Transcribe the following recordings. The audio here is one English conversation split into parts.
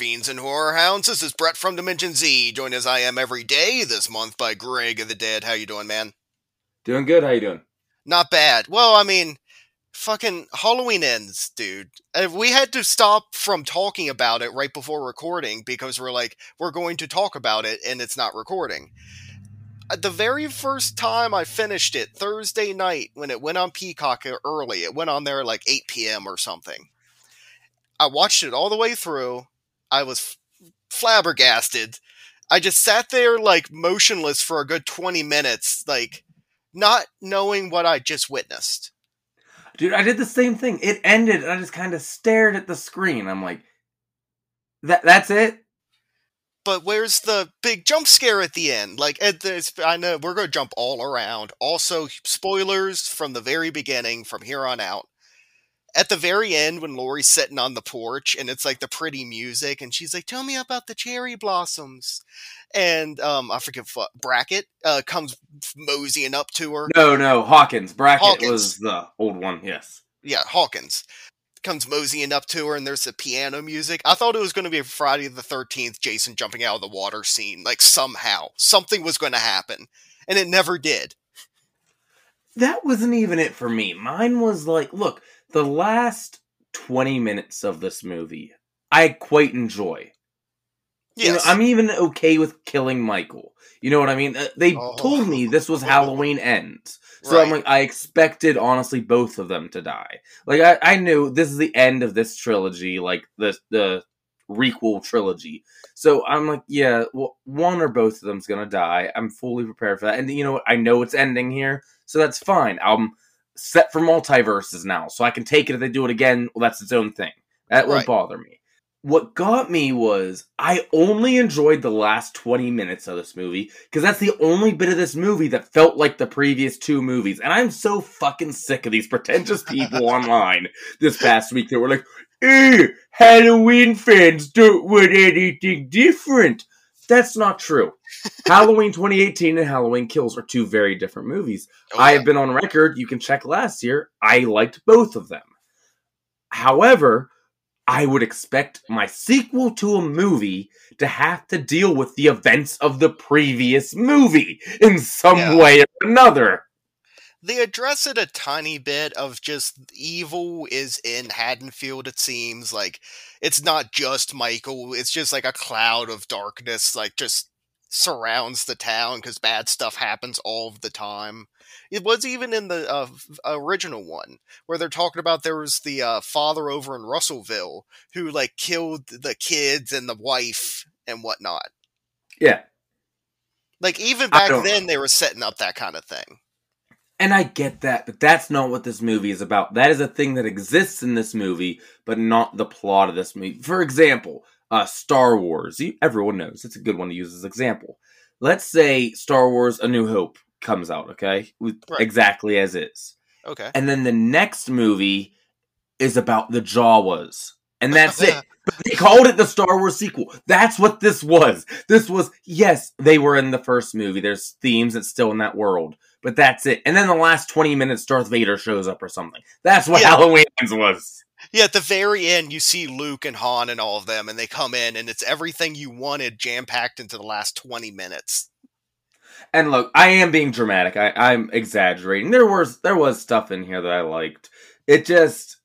fiends and horror hounds. This is Brett from Dimension Z, joined as I am every day this month by Greg of the Dead. How you doing, man? Doing good. How you doing? Not bad. Well, I mean, fucking Halloween ends, dude. We had to stop from talking about it right before recording because we're like, we're going to talk about it and it's not recording. Uh, The very first time I finished it, Thursday night, when it went on Peacock early, it went on there like 8 p.m. or something. I watched it all the way through. I was flabbergasted. I just sat there like motionless for a good 20 minutes, like not knowing what I just witnessed. Dude, I did the same thing. It ended and I just kind of stared at the screen. I'm like, that that's it? But where's the big jump scare at the end? Like, at this, I know we're to jump all around. Also, spoilers from the very beginning, from here on out. At the very end, when Laurie's sitting on the porch and it's like the pretty music, and she's like, "Tell me about the cherry blossoms," and um, I forget what Brackett uh, comes moseying up to her. No, no, Hawkins. Brackett Hawkins. was the old one, yes. yeah, Hawkins comes moseying up to her, and there's the piano music. I thought it was going to be a Friday the Thirteenth, Jason jumping out of the water scene. Like somehow something was going to happen, and it never did. That wasn't even it for me. Mine was like, look, the last 20 minutes of this movie, I quite enjoy. You know, Yes, I'm even okay with killing Michael. You know what I mean? Uh, They Oh. told me this was Halloween ends. So I'm like, I expected honestly both of them to die. Like I, I knew this is the end of this trilogy, like the the requel trilogy. So I'm like, yeah, well, one or both of them's gonna die. I'm fully prepared for that. And you know what? I know it's ending here, so that's fine. I'm set for multiverses now, so I can take it if they do it again. Well, that's its own thing. That won't Right. bother me. What got me was I only enjoyed the last 20 minutes of this movie because that's the only bit of this movie that felt like the previous two movies. And I'm so fucking sick of these pretentious people online this past week that were like, eh, Halloween fans don't want anything different. That's not true. Halloween 2018 and Halloween Kills are two very different movies. Oh, I have been on record, you can check last year, I liked both of them. However, I would expect my sequel to a movie to have to deal with the events of the previous movie in some Yeah. way or another. they address it a tiny bit of just evil is in Haddonfield. It seems like it's not just Michael; it's just like a cloud of darkness, like just surrounds the town because bad stuff happens all of the time. It was even in the uh, original one where they're talking about there was the uh, father over in Russellville who like killed the kids and the wife and whatnot. Yeah. Like even back then, they were setting up that kind of thing. And I get that, but that's not what this movie is about. That is a thing that exists in this movie, but not the plot of this movie. For example, uh, Star Wars. Everyone knows it's a good one to use as example. Let's say Star Wars: A New Hope comes out, okay, With- Right. exactly as is, Okay. and then the next movie is about the Jawas, and that's it. But they called it the Star Wars sequel. That's what this was. This was yes, they were in the first movie. There's themes that's still in that world, but that's it. And then the last twenty minutes, Darth Vader shows up or something. That's what Yeah. Halloween was. Yeah, at the very end, you see Luke and Han and all of them, and they come in, and it's everything you wanted jam packed into the last 20 minutes. And look, I am being dramatic. I, I'm exaggerating. There was there was stuff in here that I liked. It just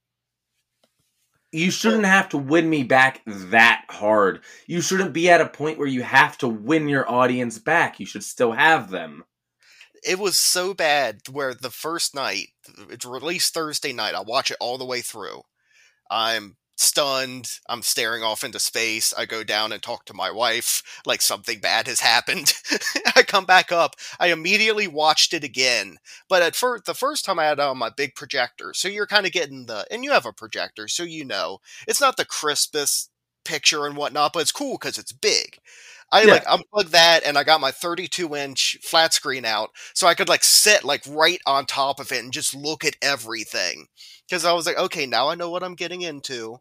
you shouldn't have to win me back that hard. You shouldn't be at a point where you have to win your audience back. You should still have them. It was so bad where the first night, it's released Thursday night, I watch it all the way through. I'm stunned. I'm staring off into space. I go down and talk to my wife like something bad has happened. I come back up. I immediately watched it again. But at first, the first time I had on my big projector, so you're kind of getting the, and you have a projector, so you know it's not the crispest picture and whatnot, but it's cool because it's big. I Yeah. like unplugged that and I got my 32 inch flat screen out so I could like sit like right on top of it and just look at everything. Because I was like, okay, now I know what I'm getting into.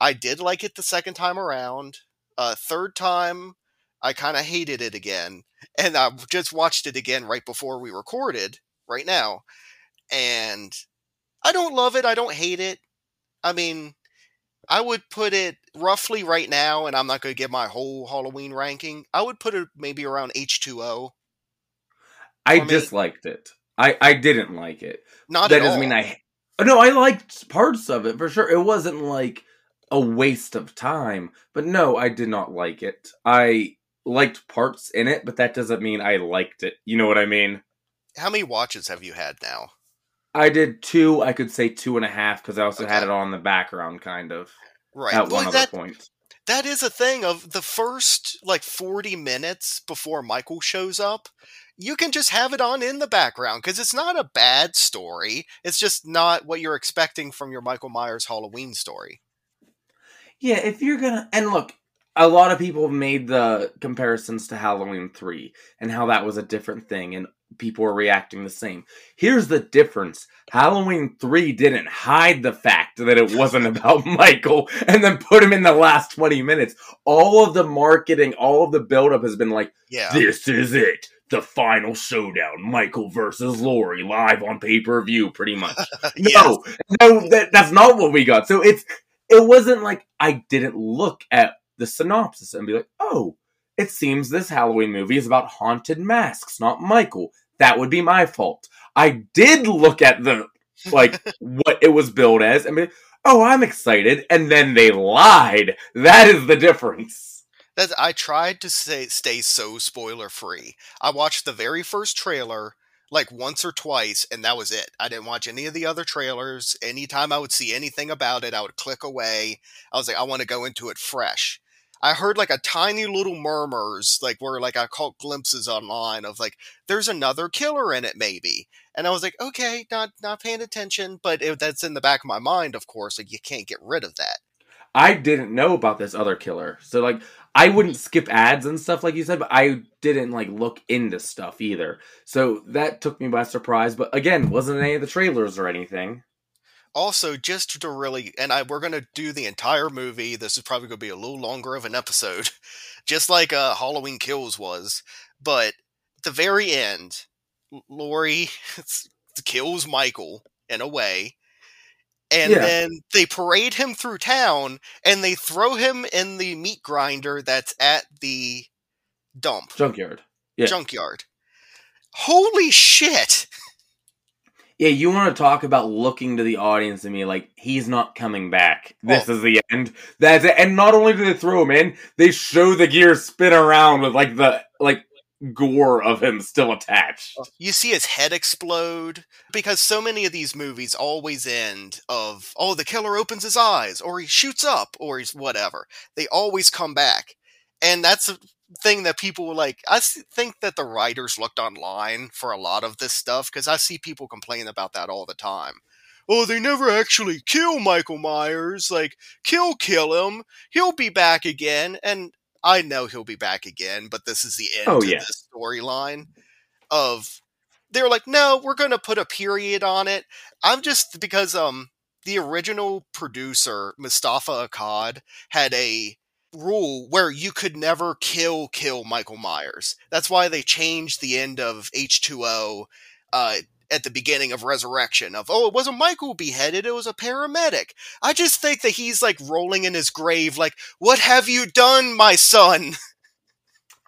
I did like it the second time around. Uh, third time, I kind of hated it again. And I just watched it again right before we recorded, right now. And I don't love it. I don't hate it. I mean, I would put it roughly right now, and I'm not going to give my whole Halloween ranking. I would put it maybe around H2O. I disliked it. I I didn't like it. Not that at doesn't all. mean I. Uh, no, I liked parts of it for sure. It wasn't like a waste of time, but no, I did not like it. I liked parts in it, but that doesn't mean I liked it. You know what I mean? How many watches have you had now? I did two. I could say two and a half because I also had it on the background, kind of Right. at Well, one other point. That is a thing of the first like 40 minutes before Michael shows up. You can just have it on in the background because it's not a bad story. It's just not what you're expecting from your Michael Myers Halloween story. Yeah, if you're gonna and look, a lot of people made the comparisons to Halloween 3 and how that was a different thing and people were reacting the same. Here's the difference. Halloween 3 didn't hide the fact that it wasn't about Michael and then put him in the last 20 minutes. All of the marketing, all of the buildup has been like, Yeah. this is it. The final showdown, Michael versus Laurie, live on pay per view, pretty much. Yes. No, no, that, that's not what we got. So it's it wasn't like I didn't look at the synopsis and be like, oh, it seems this Halloween movie is about haunted masks, not Michael. That would be my fault. I did look at the like what it was billed as and be oh, I'm excited, and then they lied. That is the difference. That I tried to say stay so spoiler free. I watched the very first trailer like once or twice, and that was it. I didn't watch any of the other trailers. Anytime I would see anything about it, I would click away. I was like, I want to go into it fresh. I heard like a tiny little murmurs, like where like I caught glimpses online of like there's another killer in it, maybe. And I was like, okay, not not paying attention, but it, that's in the back of my mind, of course. Like you can't get rid of that. I didn't know about this other killer. So like I wouldn't skip ads and stuff like you said, but I didn't like look into stuff either. So that took me by surprise, but again, wasn't any of the trailers or anything. Also just to really and i we're going to do the entire movie this is probably going to be a little longer of an episode just like uh halloween kills was but at the very end laurie kills michael in a way and Yeah. then they parade him through town and they throw him in the meat grinder that's at the dump Junkyard. Yeah. junkyard holy shit Yeah, you want to talk about looking to the audience and me like, he's not coming back. This Oh. is the end. That's it. And not only do they throw him in, they show the gear spin around with like the like gore of him still attached. Oh, you see his head explode because so many of these movies always end of oh the killer opens his eyes or he shoots up or he's whatever they always come back and that's a thing that people were like i think that the writers looked online for a lot of this stuff because i see people complain about that all the time oh they never actually kill michael myers like kill kill him he'll be back again and i know he'll be back again but this is the end Oh, yeah. this storyline of they were like no we're going to put a period on it i'm just because um the original producer moustapha akkad had a rule where you could never kill kill michael myers that's why they changed the end of h2o uh at the beginning of resurrection of oh it wasn't michael beheaded it was a paramedic i just think that he's like rolling in his grave like what have you done my son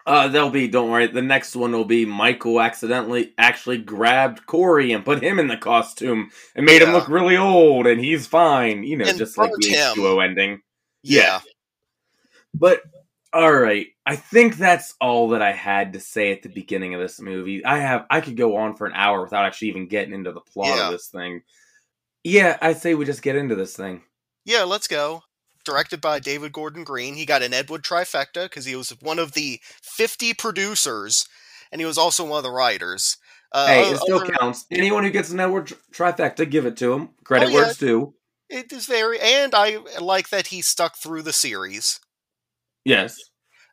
Uh, there'll be, don't worry, the next one will be Michael accidentally actually grabbed Corey and put him in the costume and made him look really old and he's fine. You know, And just like the. H2O ending. yeah. But all right, I think that's all that I had to say at the beginning of this movie. I have I could go on for an hour without actually even getting into the plot Yeah. of this thing. Yeah, I say we just get into this thing. Yeah, let's go. Directed by David Gordon Green. He got an Ed Wood trifecta because he was one of the 50 producers and he was also one of the writers. Uh, hey, it still other- counts. Anyone who gets an Ed Wood tri- trifecta, give it to him. Credit Oh, where yeah. it's due. It is very, and I like that he stuck through the series. Yes.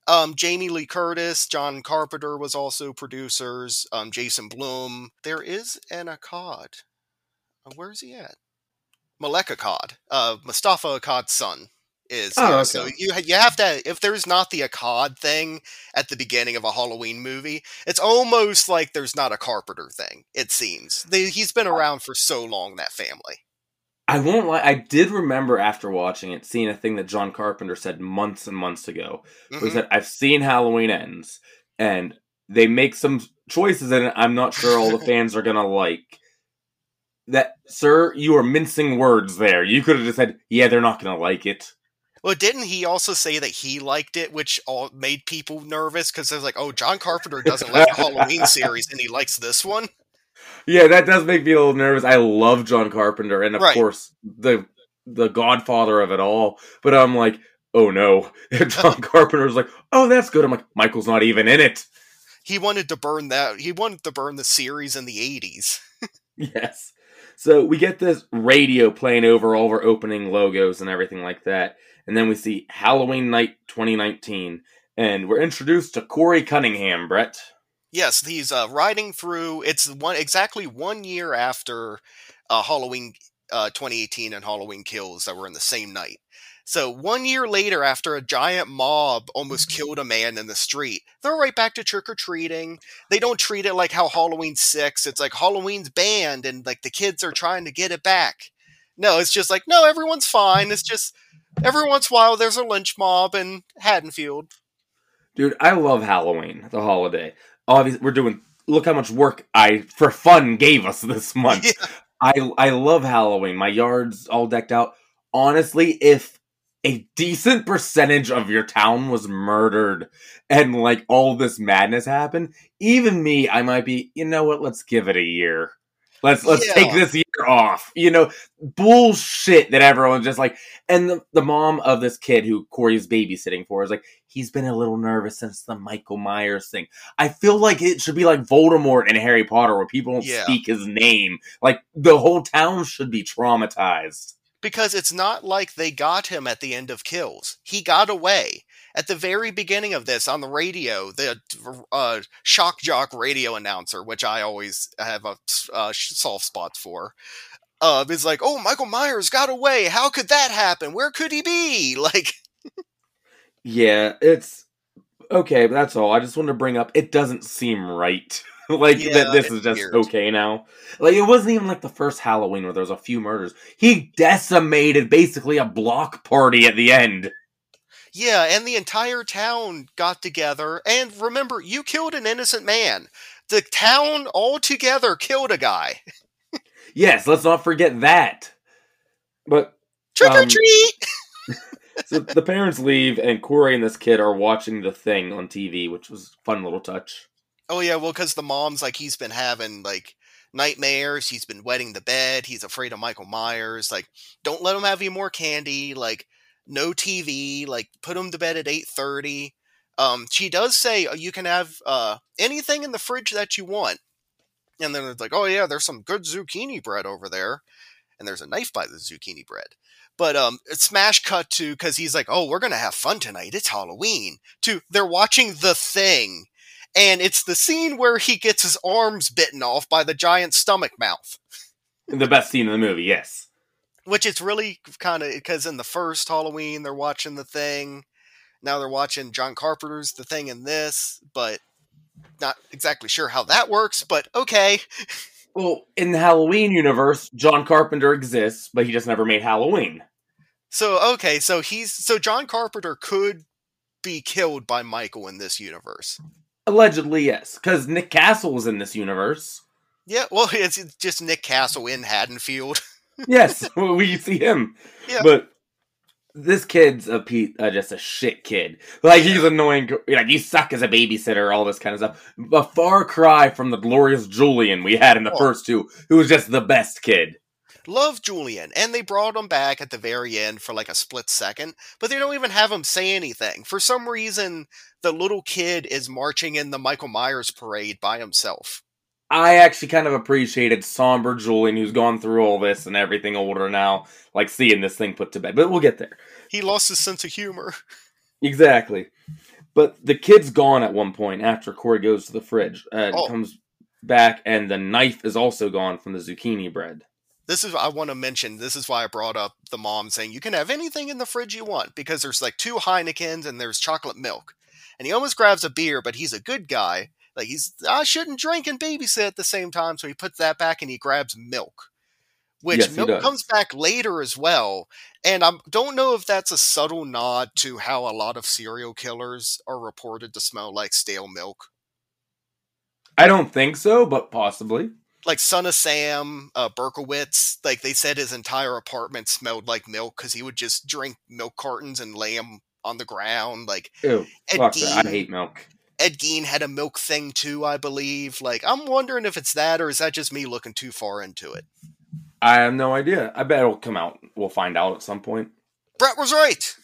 Um, Jamie Lee Curtis, John Carpenter was also producers. Um, Jason Blum. There is an Akkad. Uh, where's he at? Malek Akkad. Uh, Moustapha Akkad's son is. Oh, okay. So you you have to if there's not the Akkad thing at the beginning of a Halloween movie, it's almost like there's not a Carpenter thing. It seems they, he's been around for so long. That family. I won't lie. I did remember after watching it, seeing a thing that John Carpenter said months and months ago. Where he Mhm. said, "I've seen Halloween Ends, and they make some choices in it. I'm not sure all the fans are gonna like." That, sir, you are mincing words there. You could have just said, "Yeah, they're not gonna like it." Well, didn't he also say that he liked it, which all made people nervous because they're like, "Oh, John Carpenter doesn't like the Halloween series, and he likes this one." Yeah, that does make me a little nervous. I love John Carpenter, and of Right. course the the Godfather of it all. But I'm like, oh no, John Carpenter's like, oh that's good. I'm like, Michael's not even in it. He wanted to burn that. He wanted to burn the series in the '80s. Yes. So we get this radio playing over all of our opening logos and everything like that, and then we see Halloween Night 2019, and we're introduced to Corey Cunningham. Brett. Yes, he's uh, riding through. It's one exactly one year after uh, Halloween uh, 2018 and Halloween Kills that were in the same night. So one year later, after a giant mob almost killed a man in the street, they're right back to trick or treating. They don't treat it like how Halloween six. It's like Halloween's banned, and like the kids are trying to get it back. No, it's just like no, everyone's fine. It's just every once in a while there's a lynch mob in Haddonfield. Dude, I love Halloween, the holiday. Obviously, we're doing. Look how much work I, for fun, gave us this month. Yeah. I I love Halloween. My yard's all decked out. Honestly, if a decent percentage of your town was murdered and like all this madness happened, even me, I might be. You know what? Let's give it a year. Let's let's Yeah. take this year off. You know, bullshit that everyone's just like. And the, the mom of this kid who Corey's babysitting for is like, he's been a little nervous since the Michael Myers thing. I feel like it should be like Voldemort in Harry Potter where people don't Yeah. speak his name. Like the whole town should be traumatized. because it's not like they got him at the end of kills. He got away. At the very beginning of this on the radio, the uh, shock jock radio announcer, which I always have a uh, soft spot for, uh, is like, "Oh, Michael Myers got away. How could that happen? Where could he be?" Like, Yeah, it's okay, but that's all. I just wanted to bring up it doesn't seem right. like Yeah, that this is just weird. okay now. Like it wasn't even like the first Halloween where there was a few murders. He decimated basically a block party at the end. Yeah, and the entire town got together. And remember, you killed an innocent man. The town all together killed a guy. Yes, let's not forget that. But Trick or Um, treat! so the parents leave, and Corey and this kid are watching the thing on TV, which was a fun little touch. Oh yeah, well, because the mom's like he's been having like nightmares. He's been wetting the bed. He's afraid of Michael Myers. Like, don't let him have any more candy. Like, no TV. Like, put him to bed at eight thirty. Um, she does say uh, you can have uh, anything in the fridge that you want. And then it's like, oh yeah, there's some good zucchini bread over there, and there's a knife by the zucchini bread. But um, smash cut to because he's like, oh, we're gonna have fun tonight. It's Halloween. To they're watching The Thing, and it's the scene where he gets his arms bitten off by the giant stomach mouth. The best scene in the movie, yes. Which it's really kind of eh, because in the first Halloween they're watching The Thing. Now they're watching John Carpenter's The Thing in this, but not exactly sure how that works. But okay. Well, in the Halloween universe, John Carpenter exists, but he just never made Halloween. So okay, so he's so John Carpenter could be killed by Michael in this universe. Allegedly, yes, because Nick Castle was in this universe. Yeah, well, it's it's just Nick Castle in Haddonfield. Yes, we see him. Yeah. But this kid's a pe- uh, just a shit kid. Like he's annoying. Like you suck as a babysitter. All this kind of stuff. A far cry from the glorious Julian we had in the Oh. first two, who was just the best kid. Love Julian, and they brought him back at the very end for like a split second, but they don't even have him say anything. For some reason, the little kid is marching in the Michael Myers parade by himself. I actually kind of appreciated somber Julian, who's gone through all this and everything older now, like seeing this thing put to bed. But we'll get there. He lost his sense of humor. Exactly. But the kid's gone at one point after Corey goes to the fridge and Oh. comes back, and the knife is also gone from the zucchini bread. This is I want to mention. This is why I brought up the mom saying you can have anything in the fridge you want because there's like two Heinekens and there's chocolate milk, and he almost grabs a beer, but he's a good guy. Like he's I shouldn't drink and babysit at the same time, so he puts that back and he grabs milk, which Yes, milk comes back later as well. And I don't know if that's a subtle nod to how a lot of serial killers are reported to smell like stale milk. I don't think so, but possibly. like Son of Sam, uh, Berkowitz, like they said his entire apartment smelled like milk because he would just drink milk cartons and lay them on the ground. Like Ew, fuck that. I hate milk. Ed Gein had a milk thing too, I believe. Like I'm wondering if it's that or is that just me looking too far into it? I have no idea. I bet it'll come out. We'll find out at some point. Brett was right.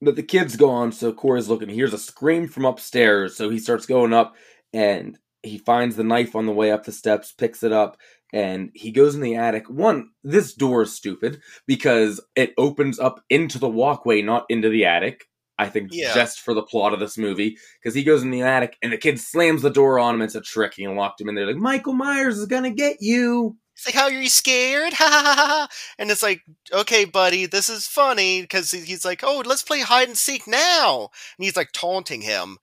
But the kid's gone, so Corey's looking. He hears a scream from upstairs, so he starts going up and he finds the knife on the way up the steps, picks it up, and he goes in the attic. One, this door is stupid because it opens up into the walkway, not into the attic. I think Yeah. just for the plot of this movie, because he goes in the attic and the kid slams the door on him. It's a trick. He locked him in there. Like Michael Myers is gonna get you. It's like, how are you scared? Ha ha ha ha! And it's like, okay, buddy, this is funny because he's like, oh, let's play hide and seek now. And he's like taunting him.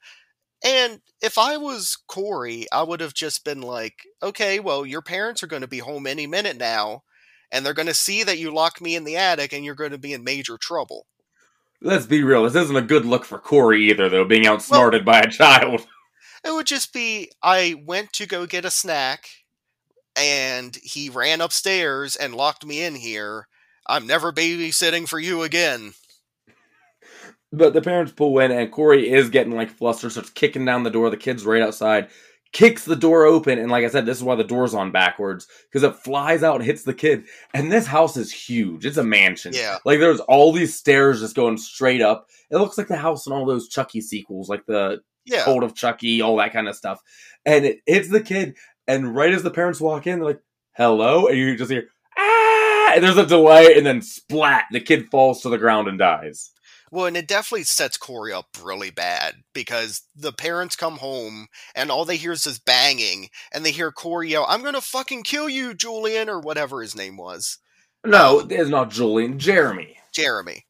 And if I was Corey, I would have just been like, okay, well, your parents are going to be home any minute now, and they're going to see that you locked me in the attic, and you're going to be in major trouble. Let's be real. This isn't a good look for Corey either, though. Being outsmarted by a child. It would just be, I went to go get a snack, and he ran upstairs and locked me in here. I'm never babysitting for you again. But the parents pull in, and Corey is getting like flustered, starts kicking down the door. The kid's right outside, kicks the door open, and like I said, this is why the door's on backwards because it flies out and hits the kid. And this house is huge; it's a mansion. Yeah. Like there's all these stairs just going straight up. It looks like the house in all those Chucky sequels, like the Yeah. Cult of Chucky, all that kind of stuff. And it hits the kid, and right as the parents walk in, they're like, "Hello," and you just hear ah, and there's a delay, and then splat, the kid falls to the ground and dies. Well, and it definitely sets Corey up really bad because the parents come home and all they hear is this banging, and they hear Corey yell, "I'm gonna fucking kill you, Julian," or whatever his name was, No, it's not Julian. Jeremy. Jeremy.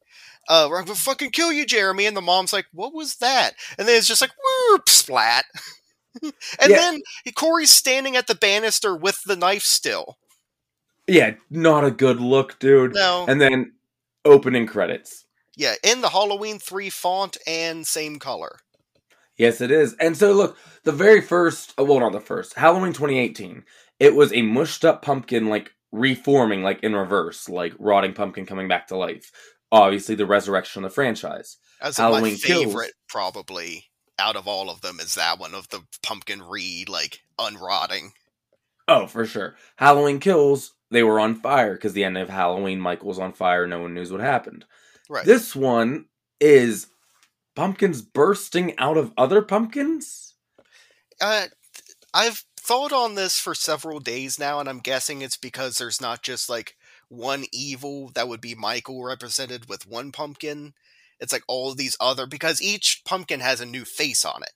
Uh, I'm gonna fucking kill you, Jeremy. And the mom's like, "What was that?" And then it's just like, whoop, splat. and Yeah. then Corey's standing at the banister with the knife still. Yeah, not a good look, dude. No, And then opening credits. Yeah, in the Halloween three font and same color. Yes, it is. And so, look, the very first, uh, well, not the first, Halloween 2018, it was a mushed up pumpkin, like reforming, like in reverse, like rotting pumpkin coming back to life. Obviously, the resurrection of the franchise. That's my Halloween Kills. favorite, probably out of all of them, is that one of the pumpkin re like unrotting. Oh, for sure. Halloween Kills, they were on fire because the end of Halloween, Michael was on fire. No one knows what happened. Right. This one is pumpkins bursting out of other pumpkins. uh, I've thought on this for several days now, and I'm guessing it's because there's not just like one evil that would be Michael represented with one pumpkin. It's like all these other because each pumpkin has a new face on it.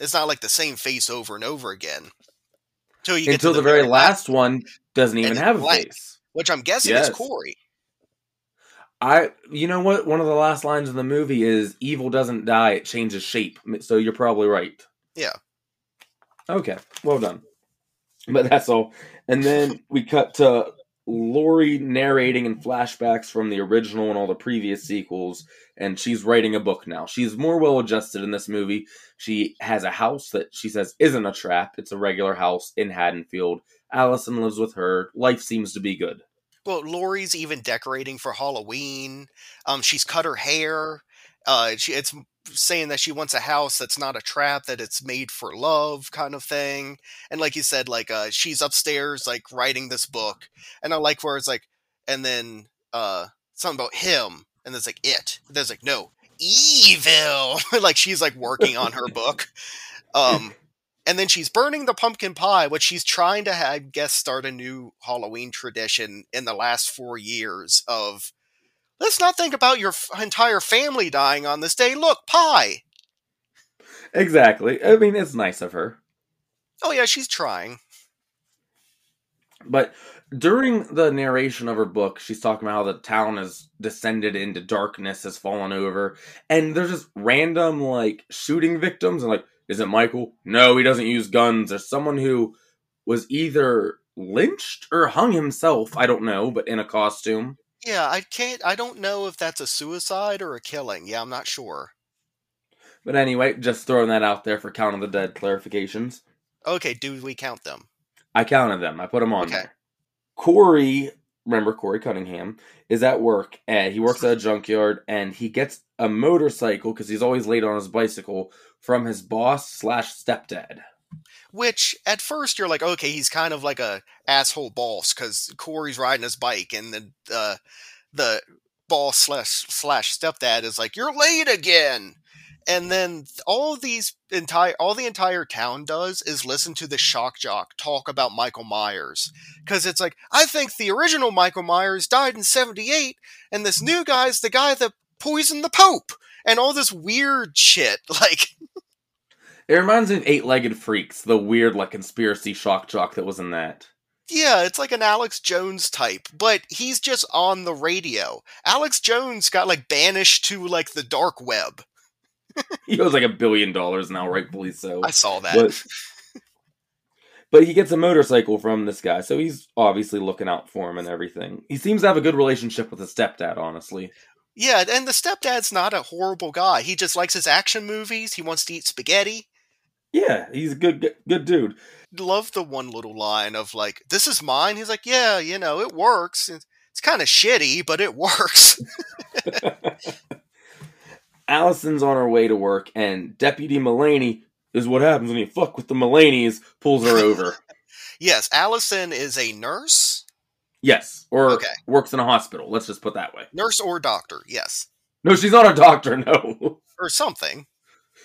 It's not like the same face over and over again. Till you get Until to the, very last one doesn't even have a blank. face. which I'm guessing Yes. is Corey. I, you know what? One of the last lines in the movie is "Evil doesn't die; it changes shape." So you're probably right. Yeah. Okay. Well done. But that's all. And then we cut to Laurie narrating in flashbacks from the original and all the previous sequels, and she's writing a book now. She's more well adjusted in this movie. She has a house that she says isn't a trap; it's a regular house in Haddonfield. Allison lives with her. Life seems to be good. Well, Laurie's even decorating for Halloween. Um, she's cut her hair. Uh, she, it's saying that she wants a house that's not a trap, that it's made for love, kind of thing. And like you said, like uh, she's upstairs, like writing this book. And I like where it's like, and then uh, something about him, and there's like it. There's like no evil. like she's like working on her book. Um, and then she's burning the pumpkin pie, which she's trying to, I guess, start a new Halloween tradition in the last four years of let's not think about your f- entire family dying on this day. Look, pie. exactly. I mean, it's nice of her. Oh yeah, she's trying. But during the narration of her book, she's talking about how the town has descended into darkness, has fallen over, and there's just random like shooting victims, and like, is it Michael? No, he doesn't use guns. There's someone who was either lynched or hung himself. I don't know, but in a costume. Yeah, I can't. I don't know if that's a suicide or a killing. Yeah, I'm not sure. But anyway, just throwing that out there for Count of the Dead clarifications. Okay, do we count them? I counted them. I put them on Okay. there. Corey, remember Corey Cunningham, is at work and he works at a junkyard and he gets a motorcycle because he's always late on his bicycle from his boss slash stepdad. Which at first you're like, okay, he's kind of like a asshole boss because Corey's riding his bike, and the uh, the boss slash slash stepdad is like, you're late again. And then all these entire all the entire town does is listen to the shock jock talk about Michael Myers because it's like I think the original Michael Myers died in '78, and this new guy's the guy that poisoned the Pope, and all this weird shit. Like, It reminds me of Eight Legged Freaks, the weird like conspiracy shock jock that was in that. Yeah, it's like an Alex Jones type, but he's just on the radio. Alex Jones got like banished to like the dark web. He owes like a billion dollars now, rightfully so. I saw that. But, but he gets a motorcycle from this guy, so he's obviously looking out for him and everything. He seems to have a good relationship with his stepdad, honestly. yeah, and the stepdad's not a horrible guy. He just likes his action movies. He wants to eat spaghetti. Yeah, he's a good good, good dude. Love the one little line of like, "This is mine." He's like, "Yeah, you know, it works. It's, it's kind of shitty, but it works." Allison's on her way to work, and Deputy Mulaney is what happens when you fuck with the Mulaney's, pulls her over. yes, Allison is a nurse, yes, or Okay. works in a hospital. Let's just put that way. nurse or doctor. Yes, No, she's not a doctor. No. or something.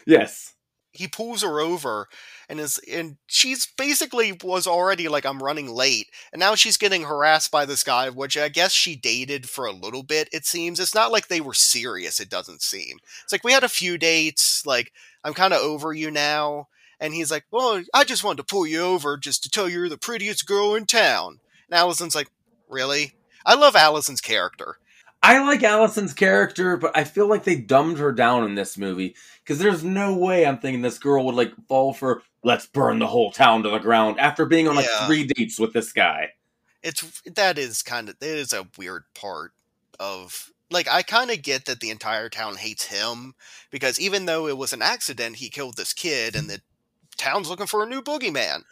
yes. He pulls her over and is and she's basically was already like I'm running late and now she's getting harassed by this guy which I guess she dated for a little bit it seems. It's not like they were serious it doesn't seem. It's like we had a few dates like I'm kind of over you now and he's like well I just wanted to pull you over just to tell you you're the prettiest girl in town and Allison's like really? I love Allison's character I like Allison's character, but I feel like they dumbed her down in this movie because there's no way I'm thinking this girl would like fall for let's burn the whole town to the ground after being on like Yeah. three dates with this guy. it's that is kind of it is a weird part of like I kind of get that the entire town hates him because even though it was an accident, he killed this kid, and the town's looking for a new boogeyman.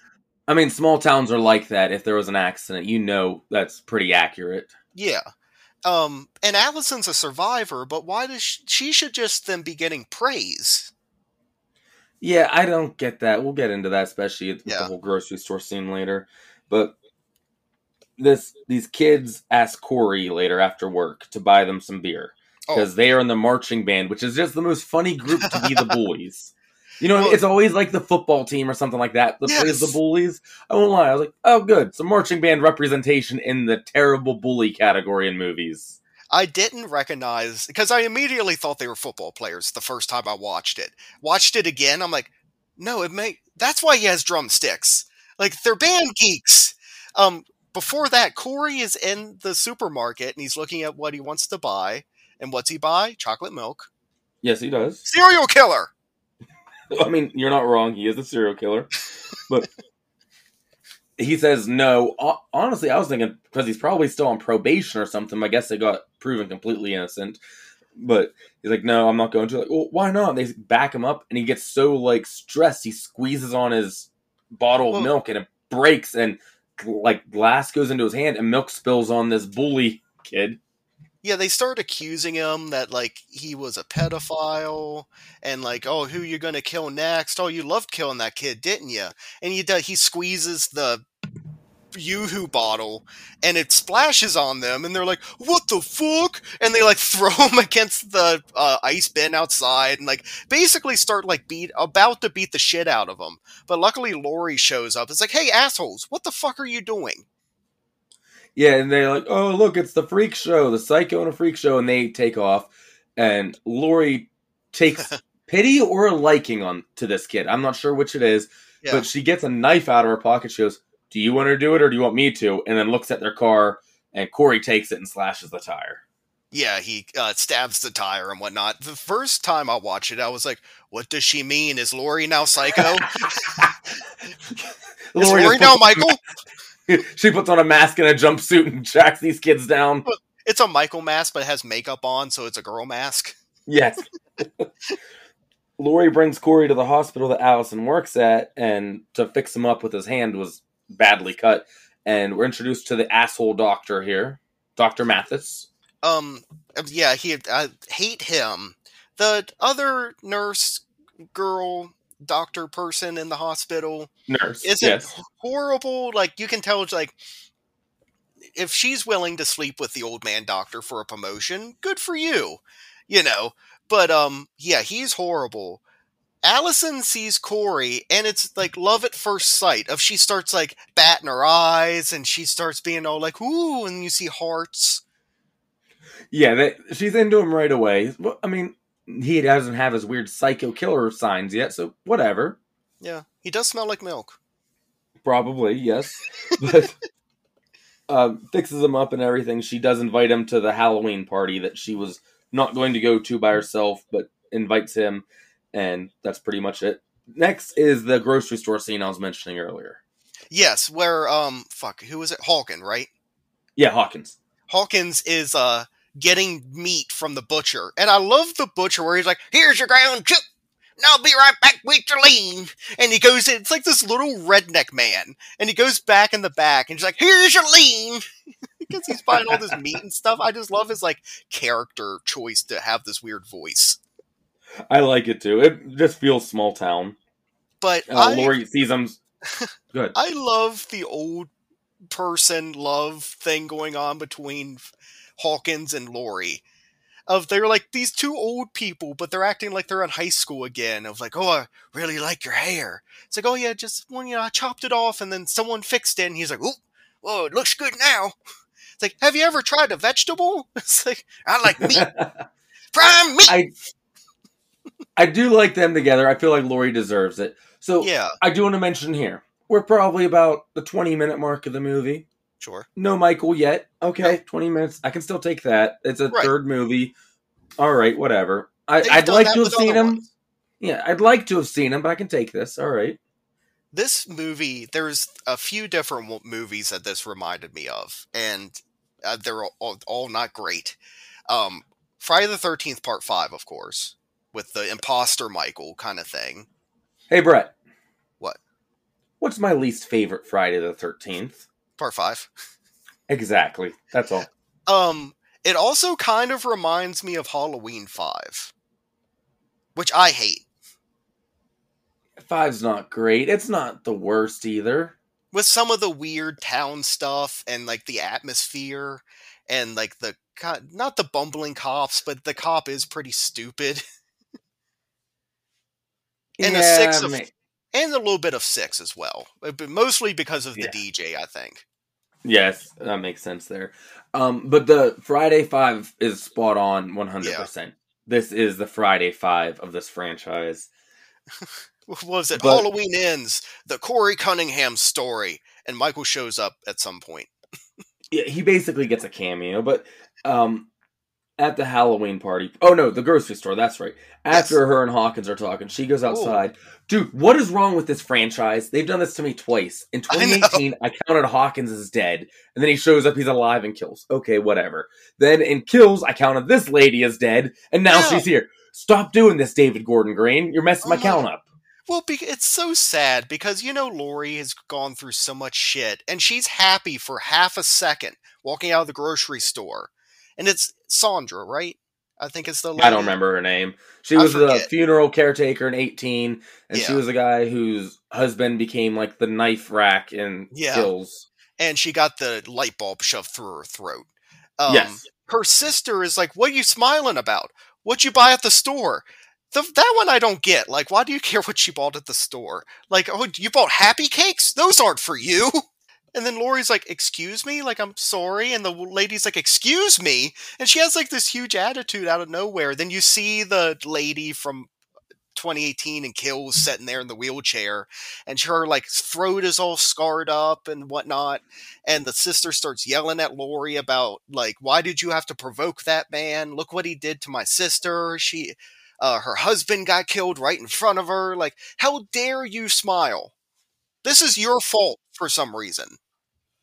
I mean, small towns are like that. If there was an accident, you know that's pretty accurate. Yeah. Um, and Allison's a survivor, but why does she, she should just then be getting praise? Yeah, I don't get that. We'll get into that, especially with the whole grocery store scene later. But this these kids ask Corey later after work to buy them some beer Oh, because they are in the marching band, which is just the most funny group to be the bullies. You know, Well- it's always like the football team or something like that that plays the bullies. I won't lie, I was like, oh, good, some marching band representation in the terrible bully category in movies. I didn't recognize because I immediately thought they were football players the first time I watched it. Watched it again, I'm like, no, it may. That's why he has drumsticks. Like they're band geeks. Um, before that, Corey is in the supermarket and he's looking at what he wants to buy. And what's he buy? Chocolate milk. Yes, he does. Serial killer. I mean, you're not wrong. He is a serial killer, but he says no. Honestly, I was thinking because he's probably still on probation or something. I guess they got proven completely innocent. But he's like, no, I'm not going to. Like, well, why not? They back him up, and he gets so like stressed. He squeezes on his bottle of Well- milk, and it breaks, and like glass goes into his hand, and milk spills on this bully kid. Yeah, they start accusing him that like he was a pedophile and like, oh, who you gonna kill next? Oh, you loved killing that kid, didn't you? And he does. He squeezes the yoo-hoo bottle and it splashes on them, and they're like, "What the fuck?" And they like throw him against the uh, ice bin outside, and like basically start like beat about to beat the shit out of him. But luckily, Laurie shows up. It's like, "Hey, assholes, what the fuck are you doing?" Yeah, and they're like, "Oh, look, it's the freak show, the psycho and a freak show," and they take off. And Laurie takes pity or a liking on to this kid. I'm not sure which it is, Yeah. but she gets a knife out of her pocket. She goes, "Do you want to do it, or do you want me to?" And then looks at their car, and Corey takes it and slashes the tire. Yeah, he uh, stabs the tire and whatnot. The first time I watched it, I was like, "What does she mean? Is Laurie now psycho? Is Laurie Laurie now Michael? she puts on a mask and a jumpsuit and tracks these kids down. It's a Michael mask, but it has makeup on, so it's a girl mask." Yes. Laurie brings Corey to the hospital that Allison works at, and to fix him up with his hand was badly cut. And we're introduced to the asshole doctor here, Doctor Mathis. Um, yeah, he. I hate him. The other nurse, girl, doctor person in the hospital Nurse. isn't yes. horrible. Like you can tell, it's like if she's willing to sleep with the old man doctor for a promotion, good for you, you know. But um, yeah, he's horrible. Allison sees Corey, and it's like love at first sight. Of she starts like batting her eyes, and she starts being all like "ooh," and you see hearts. Yeah, they, she's into him right away. Well, I mean, he doesn't have his weird psycho killer signs yet, so whatever. Yeah, he does smell like milk. Probably, yes. But um, fixes him up and everything. She does invite him to the Halloween party that she was not going to go to by herself, but invites him, and that's pretty much it. Next is the grocery store scene I was mentioning earlier. Yes, where um, fuck, who was it? Hawkins, right? Yeah, Hawkins. Hawkins is uh getting meat from the butcher, and I love the butcher where he's like, "Here's your ground chip." and I'll be right back with your lean. And he goes, it's like this little redneck man. And he goes back in the back and he's like, here's your lean. because he's buying all this meat and stuff. I just love his like character choice to have this weird voice. I like it too. It just feels small town. But Uh, I, Laurie sees him. Good. I love the old person love thing going on between Hawkins and Laurie. Of they're like these two old people, but they're acting like they're in high school again. Of like, oh, I really like your hair. It's like, oh yeah, just when you know, I chopped it off and then someone fixed it, and he's like, oh, whoa, it looks good now. It's like, have you ever tried a vegetable? It's like, I like meat, prime meat. I I do like them together. I feel like Laurie deserves it. So yeah, I do want to mention here we're probably about the twenty minute mark of the movie. Sure. No Michael yet. Okay, 20 minutes. I can still take that. It's a right. third movie. All right, whatever. I, would like to have seen him. Ones. Yeah, I'd like to have seen him, but I can take this. All right. This movie, there's a few different movies that this reminded me of, and uh, they're all, all, not great. Um, Friday the 13th, Part 5, of course, with the imposter Michael kind of thing. Hey, Brett. What? What's my least favorite Friday the 13th? Part five. Exactly. That's all. Um, it also kind of reminds me of Halloween Five, which I hate. Five's not great. It's not the worst either. With some of the weird town stuff and like the atmosphere and like the not the bumbling cops, but the cop is pretty stupid. and yeah, a six of, and a little bit of six as well, but mostly because of the yeah. DJ, I think. Yes, that makes sense there. Um, but the Friday Five is spot on one hundred percent. This is the Friday Five of this franchise. What was it? But- Halloween ends. The Corey Cunningham story, and Michael shows up at some point. Yeah, he basically gets a cameo, but um, at the Halloween party. Oh no, the grocery store. That's right. After Yes. her and Hawkins are talking, she goes outside. Dude, what is wrong with this franchise? They've done this to me twice. In 2018, I, counted Hawkins as dead, and then he shows up, he's alive and kills. Okay, whatever. Then in Kills, I counted this lady as dead, and now Yeah. she's here. Stop doing this, David Gordon Green. You're messing my my- count up. Well, it's so sad because you know Laurie has gone through so much shit, and she's happy for half a second walking out of the grocery store, and it's Sandra, right? I think it's the. I don't remember her name. She I was the funeral caretaker in 18, and she was the guy whose husband became like the knife rack in Yeah. Kills. and she got the light bulb shoved through her throat. Um, yes. her sister is like, "What are you smiling about? What'd you buy at the store?" The, that one I don't get. Like, why do you care what she bought at the store? Like, oh, you bought happy cakes? Those aren't for you. And then Laurie's like, "Excuse me?" Like, I'm sorry. And the lady's like, "Excuse me?" And she has like this huge attitude out of nowhere. Then you see the lady from 2018 and kills sitting there in the wheelchair, and her like throat is all scarred up and whatnot. And the sister starts yelling at Laurie about like, why did you have to provoke that man? Look what he did to my sister. She, uh, her husband got killed right in front of her. Like, how dare you smile? This is your fault for some reason.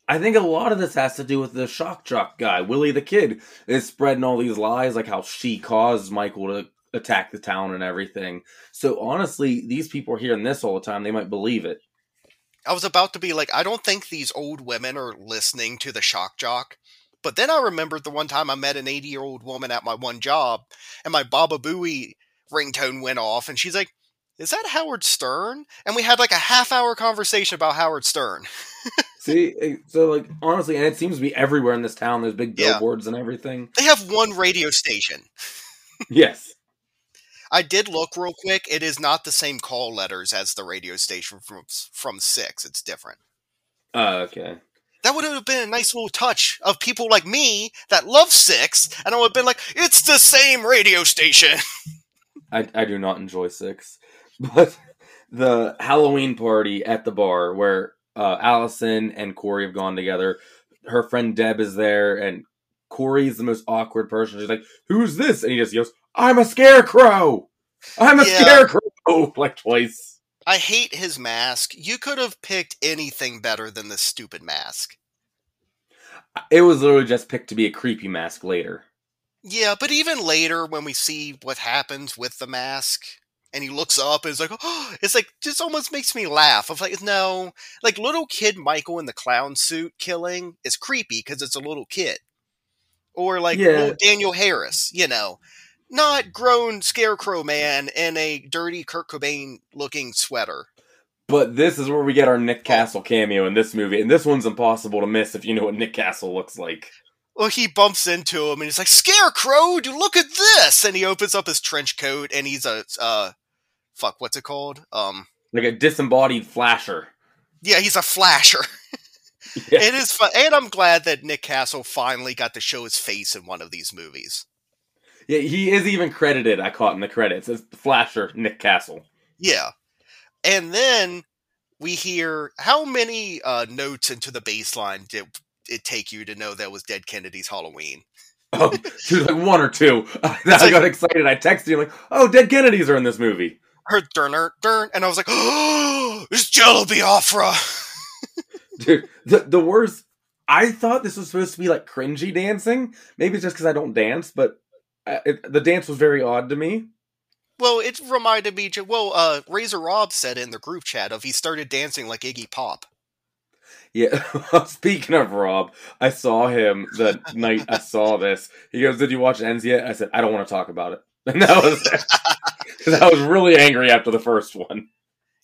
I think a lot of this has to do with the shock jock guy, Willie the Kid, is spreading all these lies, like how she caused Michael to attack the town and everything. So honestly, these people are hearing this all the time. They might believe it. I was about to be like, I don't think these old women are listening to the shock jock. But then I remembered the one time I met an 80 year old woman at my one job, and my Baba Booey ringtone went off, and she's like, Is that Howard Stern? And we had like a half hour conversation about Howard Stern. See, eh, so like honestly, and it seems to be everywhere in this town. There's big Yeah. billboards and everything. They have one radio station. Yes. I did look real quick. It is not the same call letters as the radio station from from six. It's different. Uh, okay. That would have been a nice little touch of people like me that love six, and I would have been like, "It's the same radio station." I I do not enjoy six, but the Halloween party at the bar where uh, Allison and Corey have gone together. Her friend Deb is there, and Corey's the most awkward person. She's like, "Who's this?" And he just goes, "I'm a scarecrow. I'm a Yeah. scarecrow." Like twice. I hate his mask. You could have picked anything better than this stupid mask. It was literally just picked to be a creepy mask later. Yeah, but even later when we see what happens with the mask and he looks up and it's like, oh, it's like just almost makes me laugh. I'm like, no, like little kid Michael in the clown suit killing is creepy because it's a little kid, or like Yeah. little Danielle Harris, you know, not grown scarecrow man in a dirty Kurt Cobain looking sweater. But this is where we get our Nick oh. Castle cameo in this movie, and this one's impossible to miss if you know what Nick Castle looks like. Well, he bumps into him and he's like, Scarecrow, dude, look at this! And he opens up his trench coat and he's a, uh, fuck, what's it called? Um, Like a disembodied flasher. yeah, he's a flasher. Yeah. It is fun. And I'm glad that Nick Castle finally got to show his face in one of these movies. Yeah, he is even credited, I caught in the credits, as the flasher Nick Castle. Yeah. And then we hear how many uh, notes into the baseline did it take you to know that was Dead Kennedy's Halloween? Oh, was like one or two. I like- got excited. I texted you like, "Oh, Dead Kennedys are in this movie." Heard Durner, Dern, and I was like, oh, it's Jello Biafra. Dude, the the worst. I thought this was supposed to be like cringy dancing. Maybe it's just because I don't dance, but uh, it, the dance was very odd to me. Well, it reminded me. Well, uh, Razor Rob said in the group chat of he started dancing like Iggy Pop. Yeah. Speaking of Rob, I saw him the night I saw this. He goes, "Did you watch Ends yet?" I said, "I don't want to talk about it." And that was because I was really angry after the first one.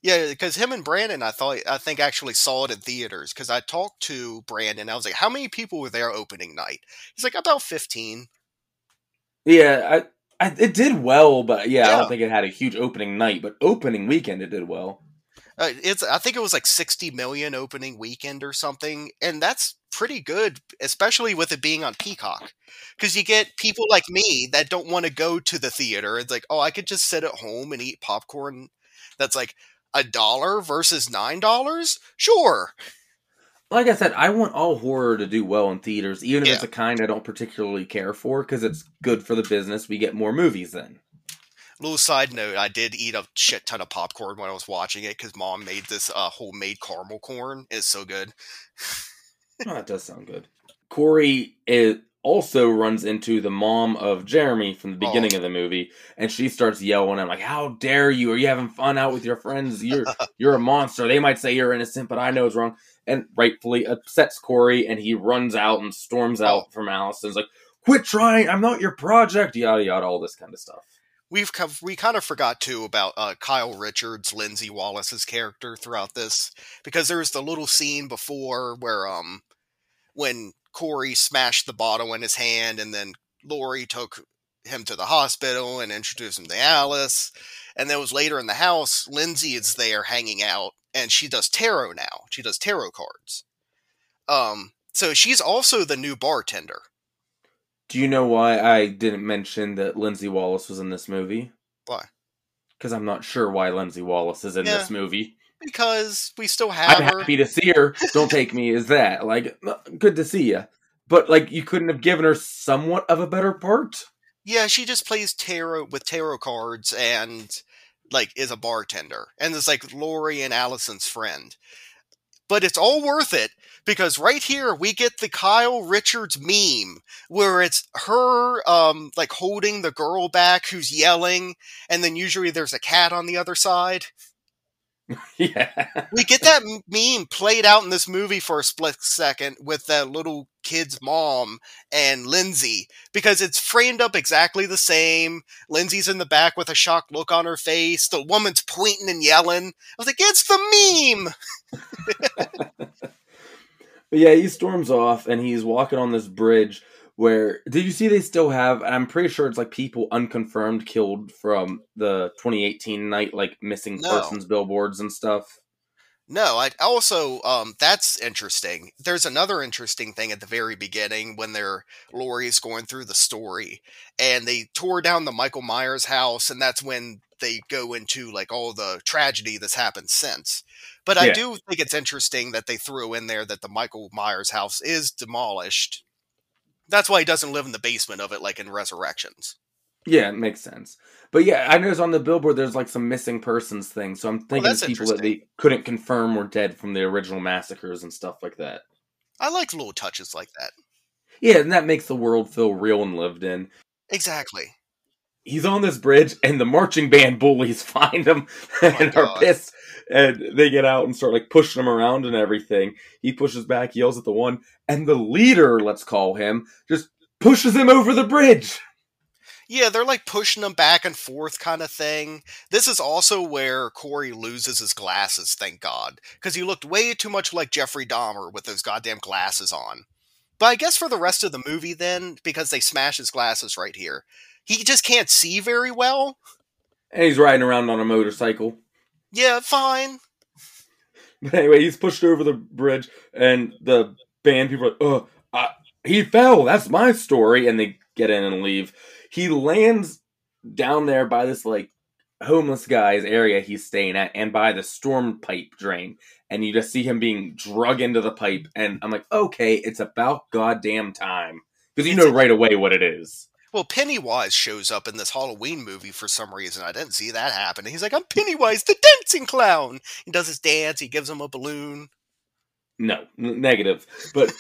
Yeah, because him and Brandon, I thought, I think actually saw it in theaters. Because I talked to Brandon, I was like, "How many people were there opening night?" He's like, "About 15. Yeah, I, I it did well, but yeah, I don't think it had a huge opening night. But opening weekend, it did well. Uh, it's, I think it was like 60 million opening weekend or something, and that's pretty good, especially with it being on Peacock. Because you get people like me that don't want to go to the theater. It's like, oh, I could just sit at home and eat popcorn. That's like a dollar versus nine dollars. Sure. Like I said, I want all horror to do well in theaters, even if Yeah. it's a kind I don't particularly care for, because it's good for the business. We get more movies then. Little side note: I did eat a shit ton of popcorn when I was watching it because mom made this uh, homemade caramel corn. It's so good. Oh, that does sound good. Corey is, also runs into the mom of Jeremy from the Oh. beginning of the movie, and she starts yelling at him like, "How dare you? Are you having fun out with your friends? You're you're a monster. They might say you're innocent, but I know it's wrong." And rightfully upsets Corey, and he runs out and storms out from Allison's like, "Quit trying! I'm not your project." Yada yada, all this kind of stuff. We've we kind of forgot too about uh, Kyle Richards, Lindsay Wallace's character throughout this because there's the little scene before where um when Corey smashed the bottle in his hand and then Laurie took him to the hospital and introduced him to Alice. And then it was later in the house, Lindsay is there hanging out and she does tarot now. She does tarot cards. Um so she's also the new bartender. Do you know why I didn't mention that Lindsay Wallace was in this movie? Why? because I'm not sure why Lindsay Wallace is in Yeah. this movie. because we still have I'm her. happy to see her. Don't take me as that. Like, uh, good to see you. But like, you couldn't have given her somewhat of a better part. Yeah, she just plays tarot with tarot cards and like is a bartender and is like Laurie and Allison's friend. But it's all worth it because right here we get the Kyle Richards meme where it's her um like holding the girl back who's yelling and then usually there's a cat on the other side. yeah. We get that meme played out in this movie for a split second with that little kid's mom and Lindsay because it's framed up exactly the same. Lindsay's in the back with a shocked look on her face. The woman's pointing and yelling. I was like, it's the meme. But yeah, he storms off and he's walking on this bridge where did you see they still have I'm pretty sure it's like people unconfirmed killed from the 2018 night like missing No. persons billboards and stuff. No, I also um that's interesting. There's another interesting thing at the very beginning when they're Laurie's going through the story and they tore down the Michael Myers house and that's when they go into like all the tragedy that's happened since. But I do think it's interesting that they threw in there that the Michael Myers house is demolished. That's why he doesn't live in the basement of it like in Resurrections. Yeah, it makes sense. But yeah, I noticed on the billboard there's like some missing persons thing, so I'm oh, thinking that's it's people that they couldn't confirm were dead from the original massacres and stuff like that. I like little touches like that. Yeah, and that makes the world feel real and lived in. Exactly. He's on this bridge, and the marching band bullies find him oh and are God. pissed, and they get out and start like pushing him around and everything. He pushes back, yells at the one, and the leader, let's call him, just pushes him over the bridge. Yeah, they're like pushing him back and forth kind of thing. This is also where Corey loses his glasses, thank God. Because he looked way too much like Jeffrey Dahmer with those goddamn glasses on. But I guess for the rest of the movie, then, because they smash his glasses right here, he just can't see very well. And he's riding around on a motorcycle. Yeah, fine. But anyway, he's pushed over the bridge, and the band people are like, "Oh, uh, he fell. That's my story." And they get in and leave. He lands down there by this like homeless guy's area he's staying at, and by the storm pipe drain. And you just see him being drug into the pipe, and I'm like, "Okay, it's about goddamn time." Because you know right away what it is. Well, Pennywise shows up in this Halloween movie for some reason. I didn't see that happen. He's like, I'm Pennywise, the dancing clown. He does his dance, he gives him a balloon. No, negative. But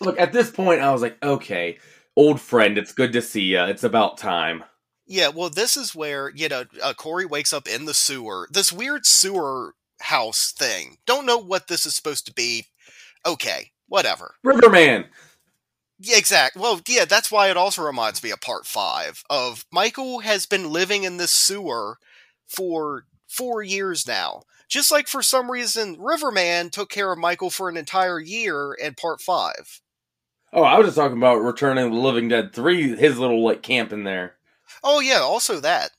look, at this point, I was like, "Okay, old friend, it's good to see you. It's about time." Yeah, well, this is where, you know, uh, Corey wakes up in the sewer. This weird sewer house thing. Don't know what this is supposed to be. Okay, whatever. Riverman. Yeah, exactly. Well, yeah, that's why it also reminds me of part five of Michael has been living in this sewer for four years now. Just like for some reason, Riverman took care of Michael for an entire year in part five. Oh, I was just talking about Returning the Living Dead 3, his little like camp in there. Oh yeah, also that.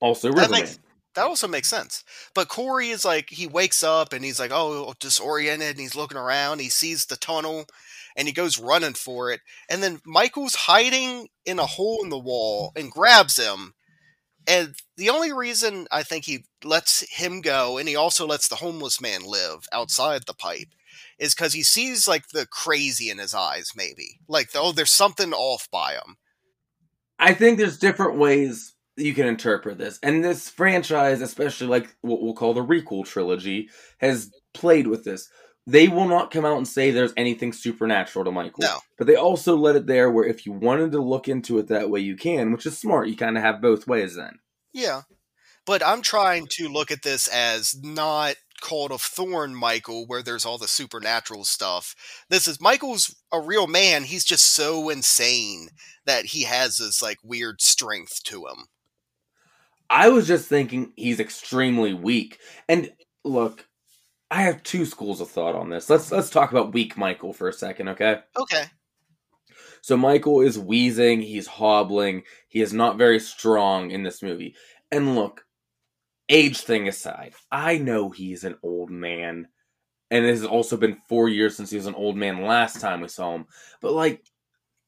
Also That makes- That also makes sense. But Corey is like, he wakes up and he's like, oh, disoriented, and he's looking around. He sees the tunnel and he goes running for it. And then Michael's hiding in a hole in the wall and grabs him. And the only reason I think he lets him go and he also lets the homeless man live outside the pipe is because he sees like the crazy in his eyes, maybe. Like, oh, there's something off by him. I think there's different ways you can interpret this. And this franchise, especially like what we'll call the requel trilogy, has played with this. They will not come out and say there's anything supernatural to Michael. No. But they also let it there where if you wanted to look into it that way, you can, which is smart. You kind of have both ways then. Yeah. But I'm trying to look at this as not Cult of Thorn Michael, where there's all the supernatural stuff. This is Michael's a real man. He's just so insane that he has this like weird strength to him. I was just thinking he's extremely weak. And look, I have two schools of thought on this. Let's let's talk about weak Michael for a second, okay? Okay. So Michael is wheezing, he's hobbling, he is not very strong in this movie. And look, age thing aside, I know he's an old man. And it has also been four years since he was an old man last time we saw him. But like,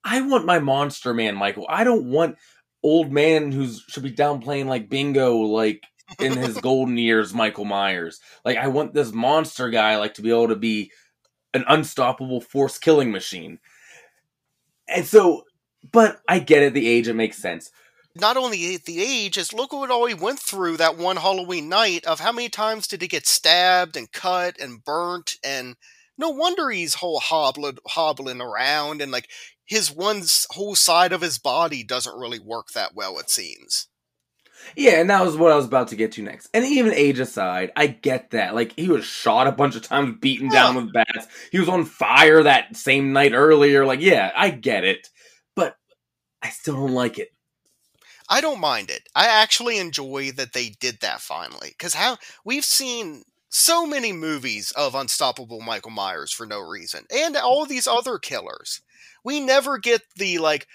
I want my monster man, Michael. I don't want old man who's should be down playing like bingo, like in his golden years, Michael Myers. Like I want this monster guy like to be able to be an unstoppable force killing machine. And so, but I get it. The age it makes sense. Not only the age, is look what all he went through that one Halloween night. Of how many times did he get stabbed and cut and burnt and no wonder he's whole hobbling, hobbling around and like his one whole side of his body doesn't really work that well. It seems. Yeah, and that was what I was about to get to next. And even age aside, I get that. Like he was shot a bunch of times, beaten down with bats. He was on fire that same night earlier. Like, yeah, I get it, but I still don't like it. I don't mind it. I actually enjoy that they did that finally. Because how we've seen so many movies of unstoppable Michael Myers for no reason, and all these other killers. We never get the like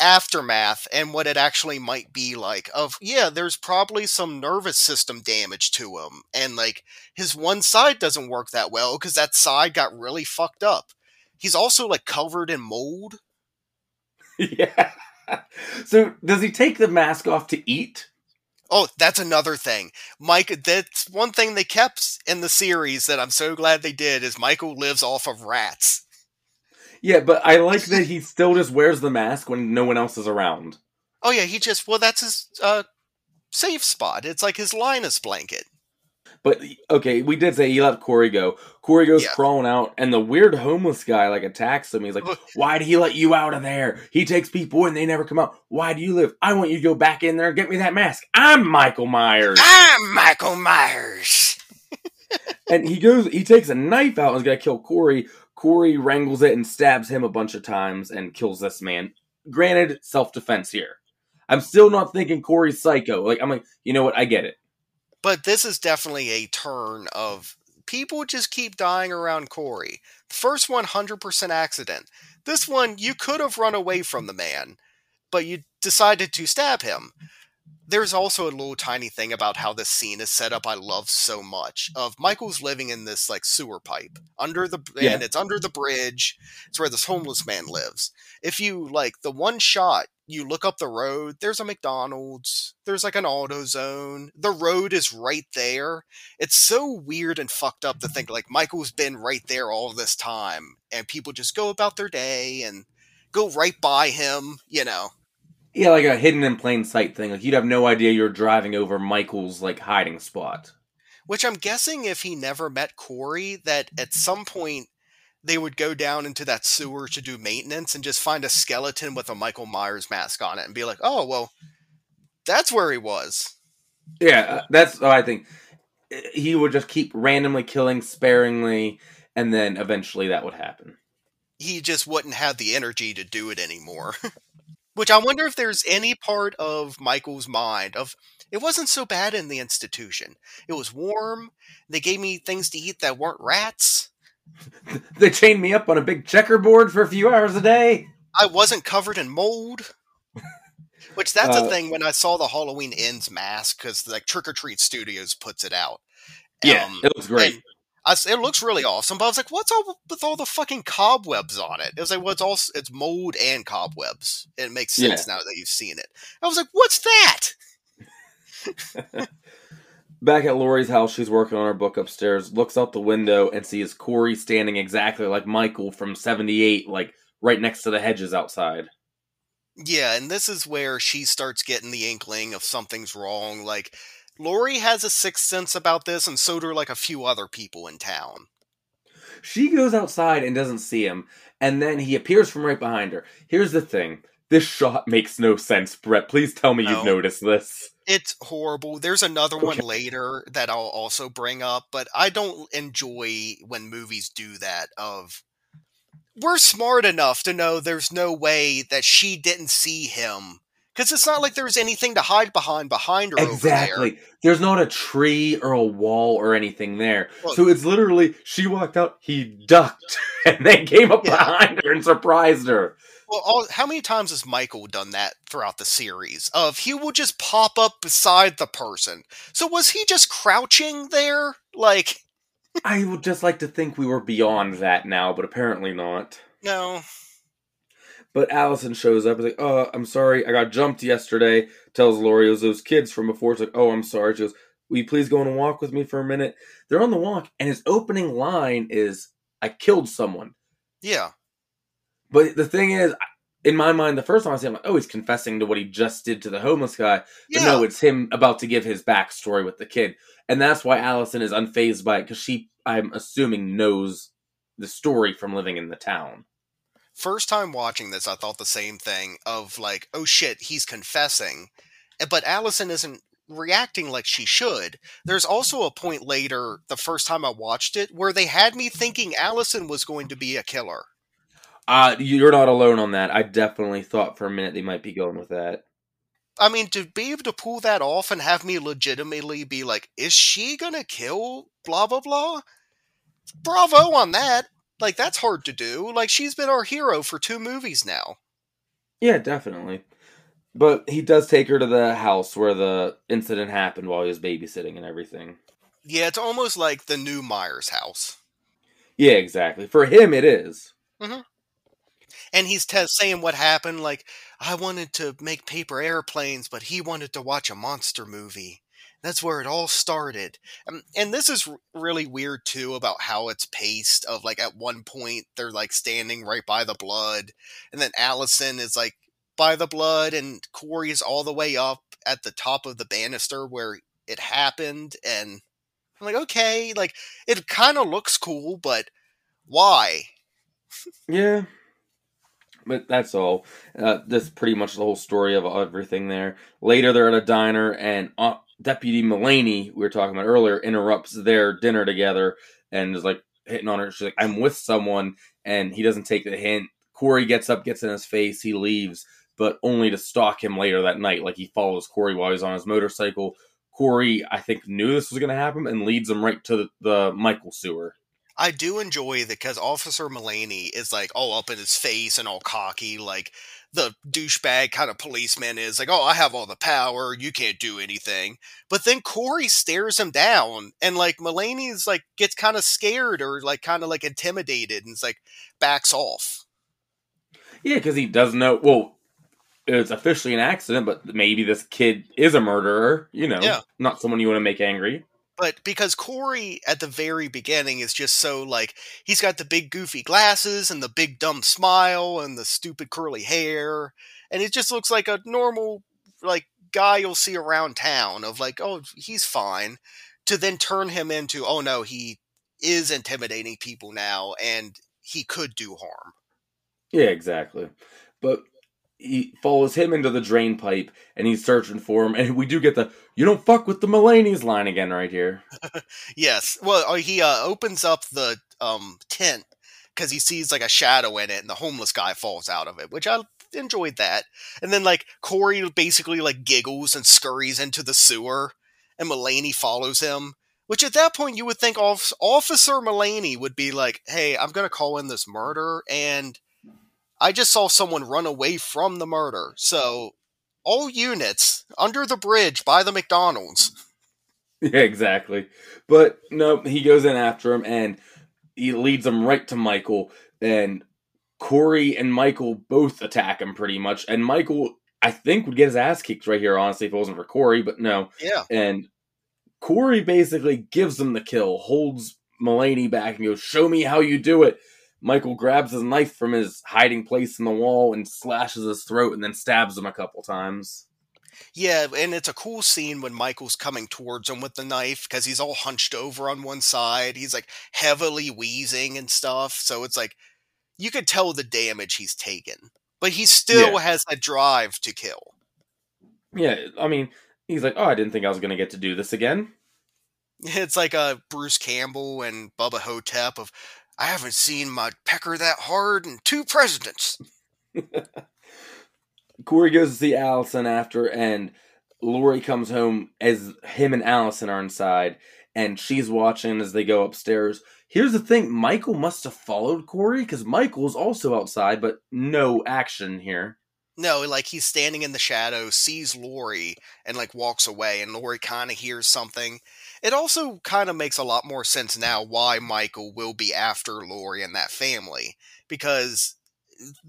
aftermath and what it actually might be like of yeah there's probably some nervous system damage to him and like his one side doesn't work that well because that side got really fucked up he's also like covered in mold yeah so does he take the mask off to eat Oh, that's another thing. Mike, that's one thing they kept in the series that I'm so glad they did is Michael lives off of rats. Yeah, but I like that he still just wears the mask when no one else is around. Oh yeah, he just well that's his uh safe spot. It's like his Linus blanket. But okay, we did say he let Corey go. Corey goes yeah. crawling out, and the weird homeless guy like attacks him. He's like, "Why did he let you out of there? He takes people and they never come out. Why do you live? I want you to go back in there and get me that mask. I'm Michael Myers. I'm Michael Myers." and he goes, he takes a knife out and is gonna kill Corey. Corey wrangles it and stabs him a bunch of times and kills this man. Granted, self defense here. I'm still not thinking Corey's psycho. Like I'm like, you know what? I get it. But this is definitely a turn of people just keep dying around Corey. First one, 100% accident. This one, you could have run away from the man, but you decided to stab him. There's also a little tiny thing about how this scene is set up I love so much. Of Michael's living in this like sewer pipe under the yeah. and it's under the bridge. It's where this homeless man lives. If you like the one shot you look up the road, there's a McDonald's, there's like an AutoZone. The road is right there. It's so weird and fucked up to think like Michael's been right there all this time and people just go about their day and go right by him, you know. Yeah, like a hidden in plain sight thing. Like you'd have no idea you're driving over Michael's like hiding spot. Which I'm guessing if he never met Corey, that at some point they would go down into that sewer to do maintenance and just find a skeleton with a Michael Myers mask on it and be like, oh, well, that's where he was. Yeah, uh, that's what I think. He would just keep randomly killing sparingly, and then eventually that would happen. He just wouldn't have the energy to do it anymore. Which I wonder if there's any part of Michael's mind of it wasn't so bad in the institution. It was warm. They gave me things to eat that weren't rats. they chained me up on a big checkerboard for a few hours a day. I wasn't covered in mold. Which that's uh, a thing when I saw the Halloween Ends mask because like Trick or Treat Studios puts it out. Yeah, um, it looks great. I, it looks really awesome. But I was like, "What's all with all the fucking cobwebs on it?" It was like, "Well, it's all it's mold and cobwebs." It makes sense yeah. now that you've seen it. I was like, "What's that?" Back at Laurie's house, she's working on her book upstairs, looks out the window and sees Corey standing exactly like Michael from 78, like right next to the hedges outside. Yeah, and this is where she starts getting the inkling of something's wrong. Like, Laurie has a sixth sense about this, and so do like a few other people in town. She goes outside and doesn't see him, and then he appears from right behind her. Here's the thing this shot makes no sense, Brett. Please tell me no. you've noticed this. It's horrible. There's another okay. one later that I'll also bring up, but I don't enjoy when movies do that of we're smart enough to know there's no way that she didn't see him because it's not like there's anything to hide behind behind her exactly there. there's not a tree or a wall or anything there well, so it's literally she walked out he ducked and they came up yeah. behind her and surprised her well, all, how many times has Michael done that throughout the series? Of he will just pop up beside the person. So was he just crouching there? Like, I would just like to think we were beyond that now, but apparently not. No. But Allison shows up. and Is like, "Oh, I'm sorry, I got jumped yesterday." Tells Laurie it was those kids from before. It's like, "Oh, I'm sorry." She goes, "Will you please go on a walk with me for a minute?" They're on the walk, and his opening line is, "I killed someone." Yeah. But the thing is, in my mind, the first time I see him, like, oh, he's confessing to what he just did to the homeless guy. But Yeah. no, it's him about to give his backstory with the kid. And that's why Allison is unfazed by it, because she, I'm assuming, knows the story from living in the town. First time watching this, I thought the same thing of like, oh shit, he's confessing. Eh, But Allison isn't reacting like she should. There's also a point later, the first time I watched it, where they had me thinking Allison was going to be a killer. Uh, you're not alone on that. I definitely thought for a minute they might be going with that. I mean, to be able to pull that off and have me legitimately be like, is she gonna kill blah blah blah? Bravo on that. Like, that's hard to do. Like, she's been our hero for two movies now. Yeah, definitely. But he does take her to the house where the incident happened while he was babysitting and everything. Yeah, it's almost like the new Myers house. Yeah, exactly. For him, it is. Mm-hmm. and he's te- saying what happened like i wanted to make paper airplanes but he wanted to watch a monster movie that's where it all started um, and this is really weird too about how it's paced of like at one point they're like standing right by the blood and then allison is like by the blood and corey's all the way up at the top of the banister where it happened and i'm like okay like it kind of looks cool but why Yeah. But that's all. Uh, that's pretty much the whole story of everything there. Later, they're at a diner, and uh, Deputy Mulaney, we were talking about earlier, interrupts their dinner together and is like hitting on her. She's like, I'm with someone, and he doesn't take the hint. Corey gets up, gets in his face, he leaves, but only to stalk him later that night. Like he follows Corey while he's on his motorcycle. Corey, I think, knew this was going to happen and leads him right to the, the Michael sewer. I do enjoy that because Officer Mulaney is like all up in his face and all cocky, like the douchebag kind of policeman is like, "Oh, I have all the power, you can't do anything." But then Corey stares him down, and like Mulaney's like gets kind of scared or like kind of like intimidated, and it's like backs off. Yeah, because he doesn't know. Well, it's officially an accident, but maybe this kid is a murderer. You know, Yeah. not someone you want to make angry. But because Corey at the very beginning is just so like he's got the big goofy glasses and the big dumb smile and the stupid curly hair, and it just looks like a normal like guy you'll see around town of like, oh, he's fine. To then turn him into, oh no, he is intimidating people now and he could do harm. Yeah, exactly. But he follows him into the drain pipe, and he's searching for him. And we do get the "You don't fuck with the Mulaney's" line again right here. Yes. Well, uh, he uh, opens up the um, tent because he sees like a shadow in it, and the homeless guy falls out of it, which I enjoyed that. And then like Corey basically like giggles and scurries into the sewer, and Mulaney follows him. Which at that point you would think Off- Officer Mulaney would be like, "Hey, I'm gonna call in this murder, and I just saw someone run away from the murder. So all units under the bridge by the McDonald's." Yeah, exactly. But no, he goes in after him, and he leads him right to Michael. And Corey and Michael both attack him pretty much. And Michael, I think, would get his ass kicked right here, honestly, if it wasn't for Corey. But no, Yeah. And Corey basically gives him the kill, holds Mulaney back, and goes, Show me how you do it. Michael grabs his knife from his hiding place in the wall and slashes his throat and then stabs him a couple times. Yeah, and it's a cool scene when Michael's coming towards him with the knife because he's all hunched over on one side. He's like heavily wheezing and stuff. So it's like you could tell the damage he's taken, but he still Yeah. has that drive to kill. Yeah, I mean, he's like, Oh, I didn't think I was going to get to do this again. It's like a Bruce Campbell and Bubba Ho-Tep of I haven't seen my pecker that hard in two presidents. Corey goes to see Allison after, and Laurie comes home as him and Allison are inside, and she's watching as they go upstairs. Here's the thing Michael must have followed Corey because Michael's also outside, but no action here. No, like he's standing in the shadow, sees Laurie, and like walks away, and Laurie kind of hears something. It also kind of makes a lot more sense now why Michael will be after Laurie and that family because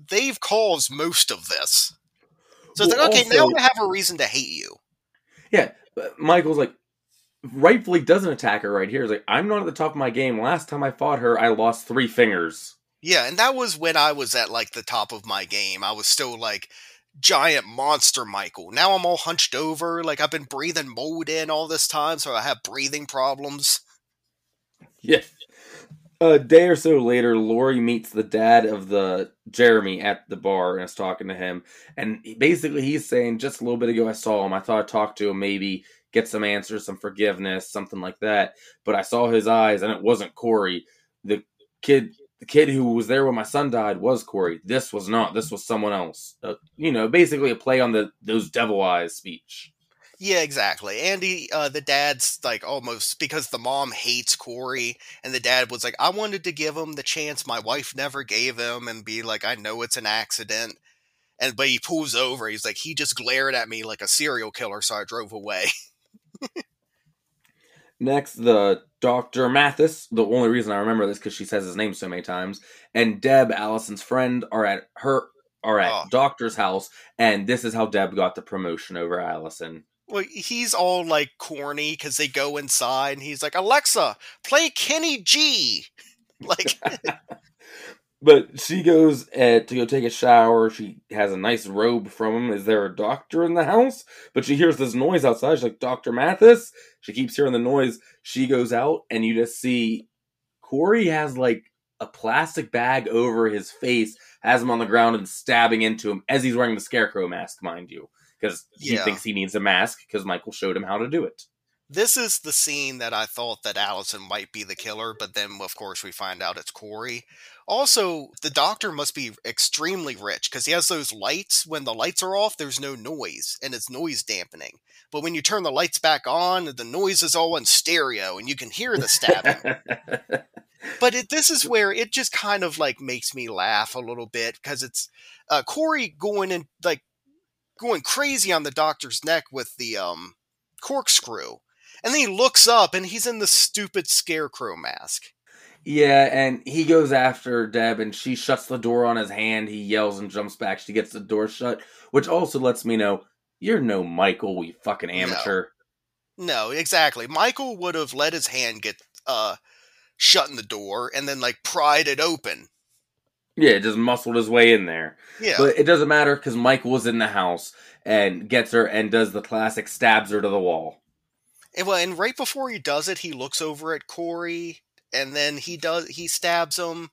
they've caused most of this. So it's like, okay, now also- I have a reason to hate you. Yeah, uh, Michael's like rightfully doesn't attack her right here. He's like, I'm not at the top of my game. Last time I fought her, I lost three fingers. Yeah, and that was when I was at like the top of my game. I was still like giant monster Michael. Now I'm all hunched over, like I've been breathing mold in all this time, so I have breathing problems. Yeah. A day or so later, Laurie meets the dad of the Jeremy at the bar and is talking to him. And basically, he's saying, just a little bit ago, I saw him. I thought I'd talk to him, maybe get some answers, some forgiveness, something like that. But I saw his eyes, and it wasn't Corey. The kid, the kid who was there when my son died, was Corey. This was not. This was someone else. Uh, you know, basically a play on the those devil eyes speech. Yeah, exactly. Andy, uh, the dad's like almost because the mom hates Corey, and the dad was like, I wanted to give him the chance my wife never gave him, and be like, I know it's an accident. And but he pulls over. He's like, he just glared at me like a serial killer, so I drove away. Next, the Dr. Mathis. The only reason I remember this because she says his name so many times. And Deb, Allison's friend, are at her are at Oh. Doctor's house, and this is how Deb got the promotion over Allison. Well, he's all like corny because they go inside, and he's like, Alexa, play Kenny G. Like, But she goes uh, to go take a shower. She has a nice robe from him. Is there a doctor in the house? But she hears this noise outside. She's like, Dr. Mathis? She keeps hearing the noise. She goes out, and you just see Corey has like a plastic bag over his face, has him on the ground and stabbing into him as he's wearing the scarecrow mask, mind you. Because he Yeah. thinks he needs a mask because Michael showed him how to do it. This is the scene that I thought that Allison might be the killer, but then, of course, we find out it's Corey. Also, the doctor must be extremely rich because he has those lights. When the lights are off, there's no noise, and it's noise dampening. But when you turn the lights back on, the noise is all in stereo, and you can hear the stabbing. but it, this is where it just kind of like makes me laugh a little bit because it's uh, Corey going in like going crazy on the doctor's neck with the um corkscrew, and then he looks up and he's in the stupid scarecrow mask. Yeah, and he goes after Deb, and she shuts the door on his hand. He yells and jumps back. She gets the door shut, which also lets me know you're no Michael, we fucking amateur. No, exactly. Michael would have let his hand get uh shut in the door and then like pried it open. Yeah, just muscled his way in there. Yeah. But it doesn't matter because Michael was in the house and gets her and does the classic stabs her to the wall. And, well, and right before he does it, he looks over at Corey, and then he does he stabs him.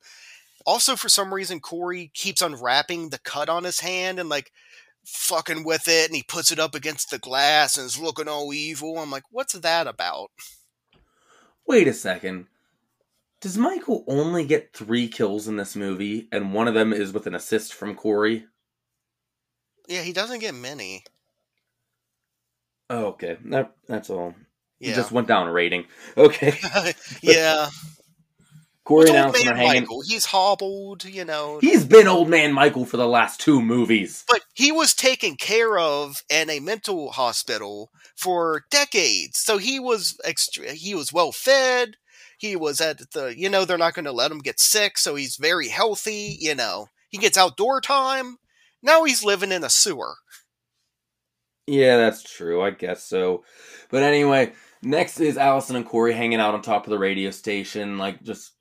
Also, for some reason, Corey keeps unwrapping the cut on his hand and like fucking with it, and he puts it up against the glass and is looking all evil. I'm like, what's that about? Wait a second. Does Michael only get three kills in this movie, and one of them is with an assist from Corey? Yeah, he doesn't get many. Oh, okay. That, that's all. He Yeah, just went down a rating. Okay. yeah. Corey and Allison are hanging. Michael. He's hobbled, you know. He's been old man Michael for the last two movies. but he was taken care of in a mental hospital for decades. So he was extra, he was well fed. He was at the you know they're not going to let him get sick, so he's very healthy. You know he gets outdoor time. Now he's living in a sewer. Yeah, that's true. I guess so. But anyway, next is Allison and Corey hanging out on top of the radio station, like just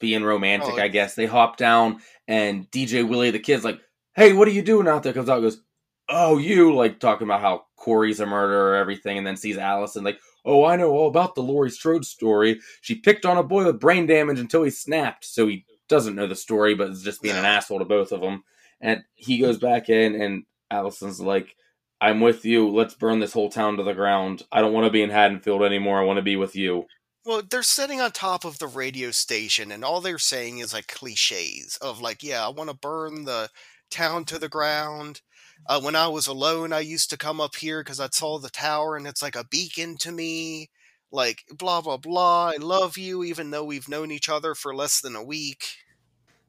being romantic, Oh. I guess. They hop down, and DJ Willie, the kid's like, Hey, what are you doing out there? Comes out and goes, Oh, you, like talking about how Corey's a murderer, or everything, and then sees Allison, like, Oh, I know all about the Laurie Strode story. She picked on a boy with brain damage until he snapped, so he doesn't know the story, but is just being an asshole to both of them. And he goes back in, and Allison's like, I'm with you. Let's burn this whole town to the ground. I don't want to be in Haddonfield anymore. I want to be with you. Well, they're sitting on top of the radio station, and all they're saying is like cliches of like, yeah, I want to burn the town to the ground. Uh, when I was alone, I used to come up here because I saw the tower, and it's like a beacon to me. Like blah blah blah. I love you, even though we've known each other for less than a week.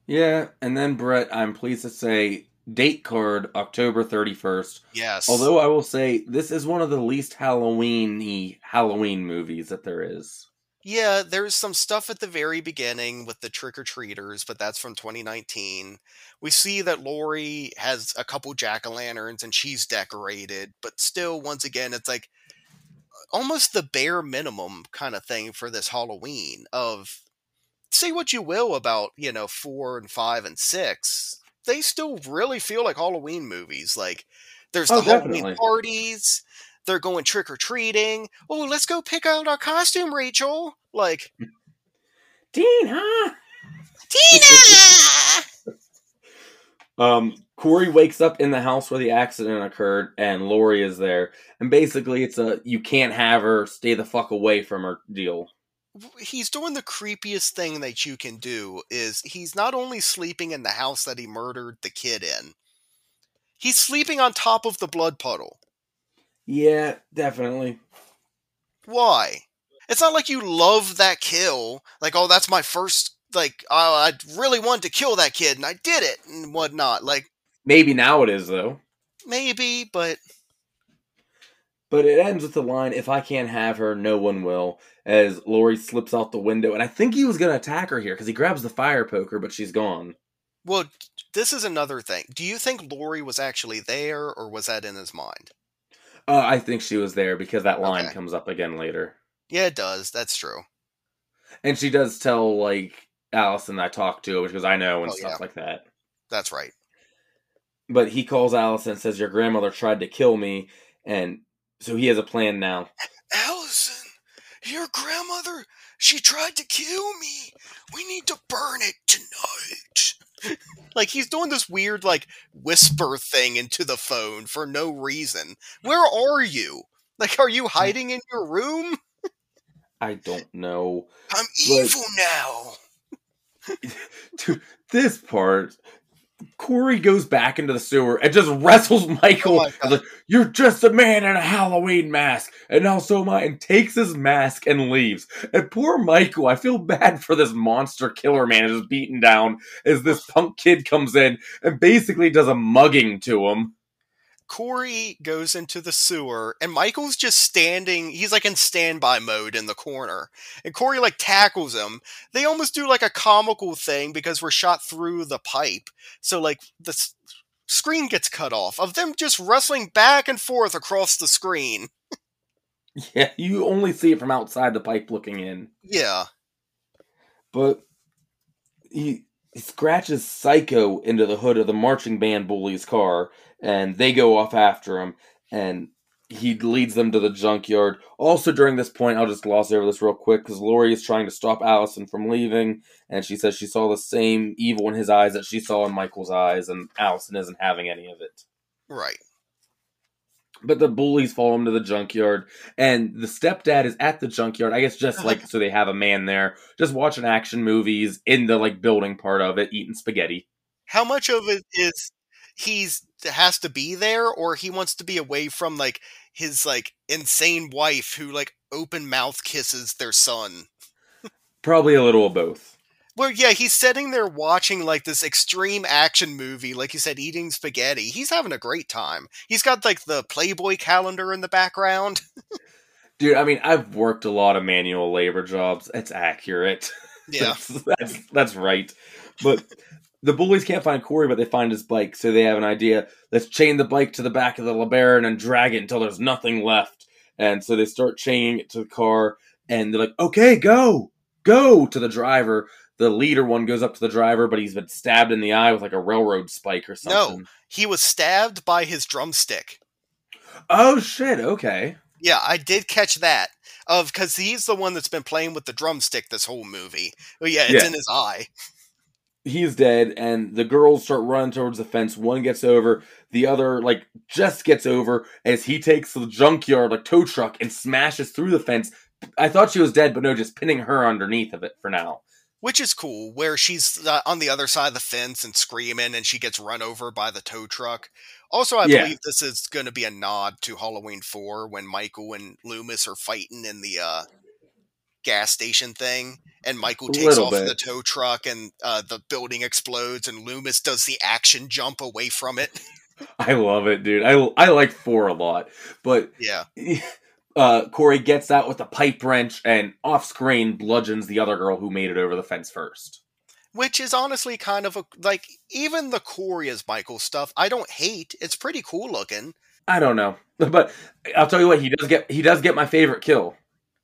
Yeah, and then Brett, I'm pleased to say, date card October 31st. Yes. Although I will say this is one of the least Halloween-y Halloween movies that there is. Yeah, there's some stuff at the very beginning with the trick or treaters, but that's from 2019. We see that Laurie has a couple jack o' lanterns and she's decorated, but still, once again, it's like uh, almost the bare minimum kind of thing for this Halloween. Of say what you will about you know four and five and six, they still really feel like Halloween movies. Like there's the Oh, Halloween definitely. parties. They're going trick or treating. Oh, let's go pick out our costume, Rachel. Like Dean, huh? Tina. Um, Corey wakes up in the house where the accident occurred, and Laurie is there. And basically, it's a you can't have her, stay the fuck away from her deal. He's doing the creepiest thing that you can do is he's not only sleeping in the house that he murdered the kid in he's sleeping on top of the blood puddle Yeah, definitely. why it's not like you love that kill like oh that's my first like oh, i really wanted to kill that kid and i did it and whatnot like Maybe now it is though. maybe but But it ends with the line, "If I can't have her, no one will." As Laurie slips out the window, and I think he was gonna attack her here because he grabs the fire poker, but she's gone. well this is another thing do you think laurie was actually there or was that in his mind Uh, I think she was there because that line Okay. comes up again later, yeah it does that's true and she does tell like Allison I talked to, which goes, "I know" and Oh, stuff yeah. like that. that's right But he calls Allison and says, "Your grandmother tried to kill me," and so he has a plan now. Allison, your grandmother, she tried to kill me. We need to burn it tonight. like he's doing this weird like whisper thing into the phone for no reason. Where are you? Like are you hmm. hiding in your room? I don't know. I'm But- evil now. to this part, Corey goes back into the sewer and just wrestles Michael. Oh like, You're just a man in a Halloween mask, and now so am I. And takes his mask and leaves. And poor Michael, I feel bad for this monster killer man just beaten down as this punk kid comes in and basically does a mugging to him. Corey goes into the sewer and Michael's just standing, he's like in standby mode in the corner. And Corey like tackles him. They almost do like a comical thing because we're shot through the pipe. So like the s- screen gets cut off of them just wrestling back and forth across the screen. Yeah, you only see it from outside the pipe looking in. Yeah. but he, he scratches Psycho into the hood of the marching band bully's car, and they go off after him, and he leads them to the junkyard. Also, during this point, I'll just gloss over this real quick because Laurie is trying to stop Allison from leaving, and she says she saw the same evil in his eyes that she saw in Michael's eyes, and Allison isn't having any of it. Right. But the bullies follow him to the junkyard, and the stepdad is at the junkyard. I guess just like so they have a man there, just watching action movies in the like building part of it, eating spaghetti. How much of it is he's has to be there or he wants to be away from like his like insane wife who like open mouth kisses their son? Probably a little of both. Well, yeah, he's sitting there watching like this extreme action movie, like you said, eating spaghetti. He's having a great time. He's got like the Playboy calendar in the background. Dude, I mean, I've worked a lot of manual labor jobs. It's accurate. Yeah. that's, that's that's right. But the bullies can't find Corey, but they find his bike, so they have an idea. Let's chain the bike to the back of the LeBaron and drag it until there's nothing left. And so they start chaining it to the car, and they're like, "Okay, go, go!" To the driver. The leader one goes up to the driver, but he's been stabbed in the eye with like a railroad spike or something. No. He was stabbed by his drumstick. Oh shit! Okay. Yeah, I did catch that. Of because he's the one that's been playing with the drumstick this whole movie. Oh yeah, it's Yeah. in his eye. He's dead and the girls start running towards the fence one gets over the other like just gets over as he takes the junkyard like tow truck and smashes through the fence i thought she was dead but no just pinning her underneath of it for now Which is cool, where she's uh, on the other side of the fence and screaming, and she gets run over by the tow truck. Also, I Yeah. believe this is going to be a nod to Halloween 4 when Michael and Loomis are fighting in the uh, gas station thing, and Michael takes off bit. the tow truck, and uh, the building explodes, and Loomis does the action jump away from it. i love it dude i, I like four a lot but yeah. uh, Corey gets out with a pipe wrench and off screen bludgeons the other girl who made it over the fence first. Which is honestly kind of a like even the Corey as Michael stuff. I don't hate. It's pretty cool looking. I don't know, but I'll tell you what he does get. He does get my favorite kill.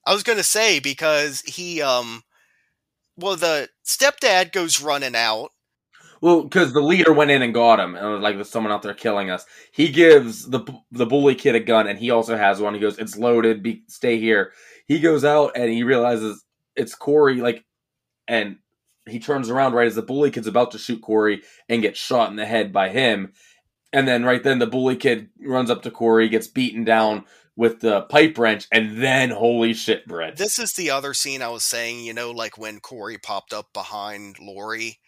I was gonna say because he um, well the stepdad goes running out. Well, because the leader went in and got him, and was like, "There's someone out there killing us." He gives the the bully kid a gun, and he also has one. He goes, "It's loaded. Be stay here." He goes out and he realizes it's Corey. Like, and he turns around right as the bully kid's about to shoot Corey and gets shot in the head by him. And then right then the bully kid runs up to Corey, gets beaten down with the pipe wrench, and then holy shit, Brett. This is the other scene I was saying, you know, like when Corey popped up behind Laurie.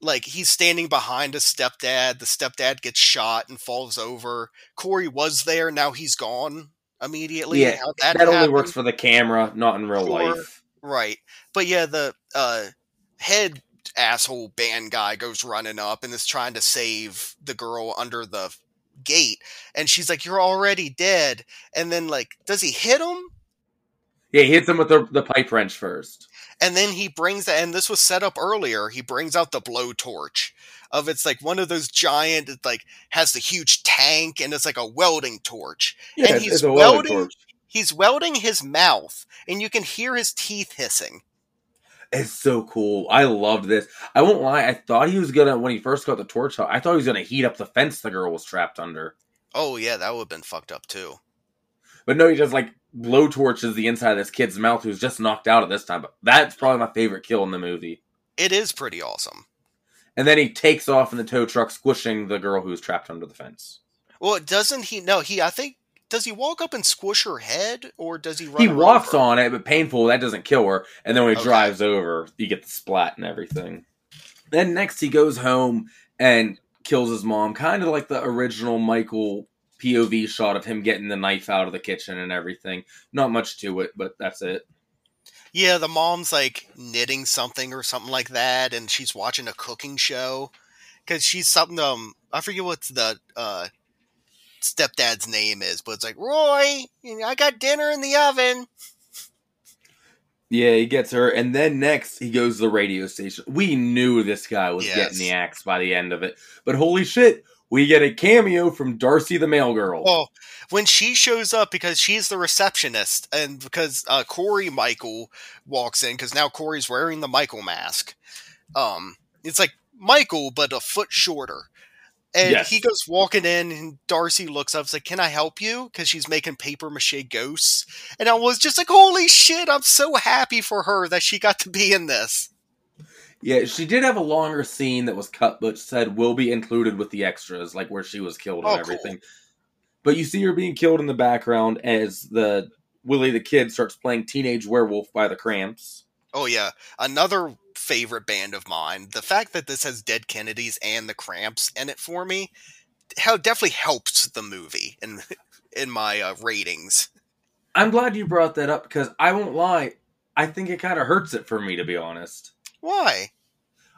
Like he's standing behind a stepdad, the stepdad gets shot and falls over. Corey was there, now he's gone immediately. Yeah, that, that only works for the camera, not in real Sure. life. Right. But yeah, the uh head asshole band guy goes running up and is trying to save the girl under the gate and she's like you're already dead and then like does he hit him Yeah, he hits him with the, the pipe wrench first. and then he brings and this was set up earlier he brings out the blowtorch of it's like one of those giant it like has the huge tank and it's like a welding torch Yeah, And he's welding welding- torch. he's welding his mouth and you can hear his teeth hissing It's so cool. I loved this. I won't lie. I thought he was gonna when he first got the torch out. I thought he was gonna heat up the fence the girl was trapped under. oh yeah that would have been fucked up too But no, he just like blow torches the inside of this kid's mouth who's just knocked out at this time. But that's probably my favorite kill in the movie. it is pretty awesome And then he takes off in the tow truck, squishing the girl who's trapped under the fence. Well, doesn't he? No, he. I think does he walk up and squish her head, or does he run? he walks on it, but painful. That doesn't kill her. And then when he Okay. drives over, you get the splat and everything. Then next, he goes home and kills his mom, kind of like the original Michael POV shot of him getting the knife out of the kitchen and everything. Not much to it, but that's it. Yeah, the mom's like knitting something or something like that, and she's watching a cooking show because she's something. Um, I forget what the uh stepdad's name is, but it's like Roy. I got dinner in the oven. Yeah, he gets her, and then next he goes to the radio station. We knew this guy was Yes. getting the axe by the end of it, but holy shit, we get a cameo from Darcy the mail girl. Well, when she shows up because she's the receptionist, and because uh, Corey Michael walks in because now Corey's wearing the Michael mask. Um, it's like Michael but a foot shorter, and Yes. he goes walking in, and Darcy looks up, is like, "Can I help you?" Because she's making paper mache ghosts, and I was just like, "Holy shit!" I'm so happy for her that she got to be in this. Yeah, she did have a longer scene that was cut, but said will be included with the extras, like where she was killed and Oh, cool. everything. But you see her being killed in the background as the Willie the Kid starts playing Teenage Werewolf by the Cramps. Oh yeah, another favorite band of mine. The fact that this has Dead Kennedys and the Cramps in it for me, how definitely helps the movie in in my uh, ratings. I'm glad you brought that up because I won't lie, I think it kind of hurts it for me to be honest. Why?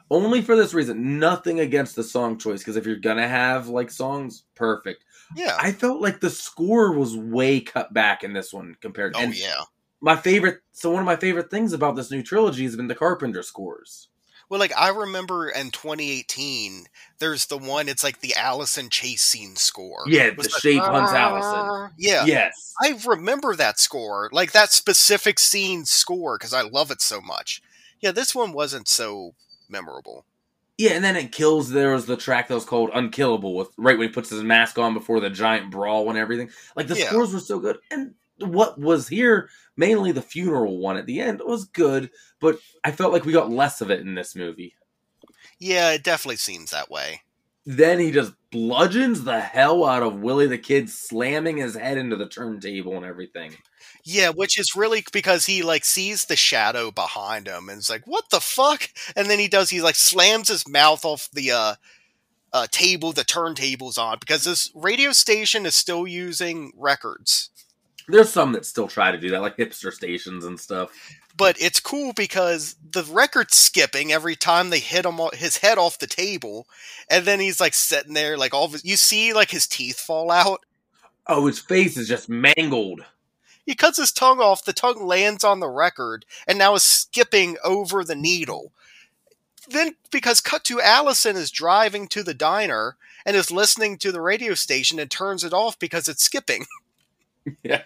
Only for this reason, nothing against the song choice because if you're gonna have like songs, perfect. Yeah. I felt like the score was way cut back in this one compared. To, oh yeah. My favorite. So one of my favorite things about this new trilogy has been the Carpenter scores. Well, like I remember in 2018, there's the one. It's like the Allison chase scene score. Yeah, It was the shape hunts ah. Allison. Yeah. Yes. I remember that score, like that specific scene score, because I love it so much. Yeah, this one wasn't so memorable. Yeah, and then it kills. There was the track that was called "Unkillable" with right when he puts his mask on before the giant brawl and everything. Like the Yeah. scores were so good, and what was here mainly the funeral one at the end was good, but I felt like we got less of it in this movie. Yeah, it definitely seems that way. Then he just bludgeons the hell out of Willie the Kid, slamming his head into the turntable and everything. Yeah, which is really because he like sees the shadow behind him and is like, "What the fuck?" And then he does he like slams his mouth off the uh, uh table the turntables on because this radio station is still using records. There's some that still try to do that, like hipster stations and stuff. But it's cool because the record's skipping every time they hit him his head off the table, and then he's like sitting there like all of his, you see like his teeth fall out Oh, his face is just mangled. He cuts his tongue off, the tongue lands on the record, and now is skipping over the needle. Then, because cut to Allison is driving to the diner and is listening to the radio station and turns it off because it's skipping. yeah.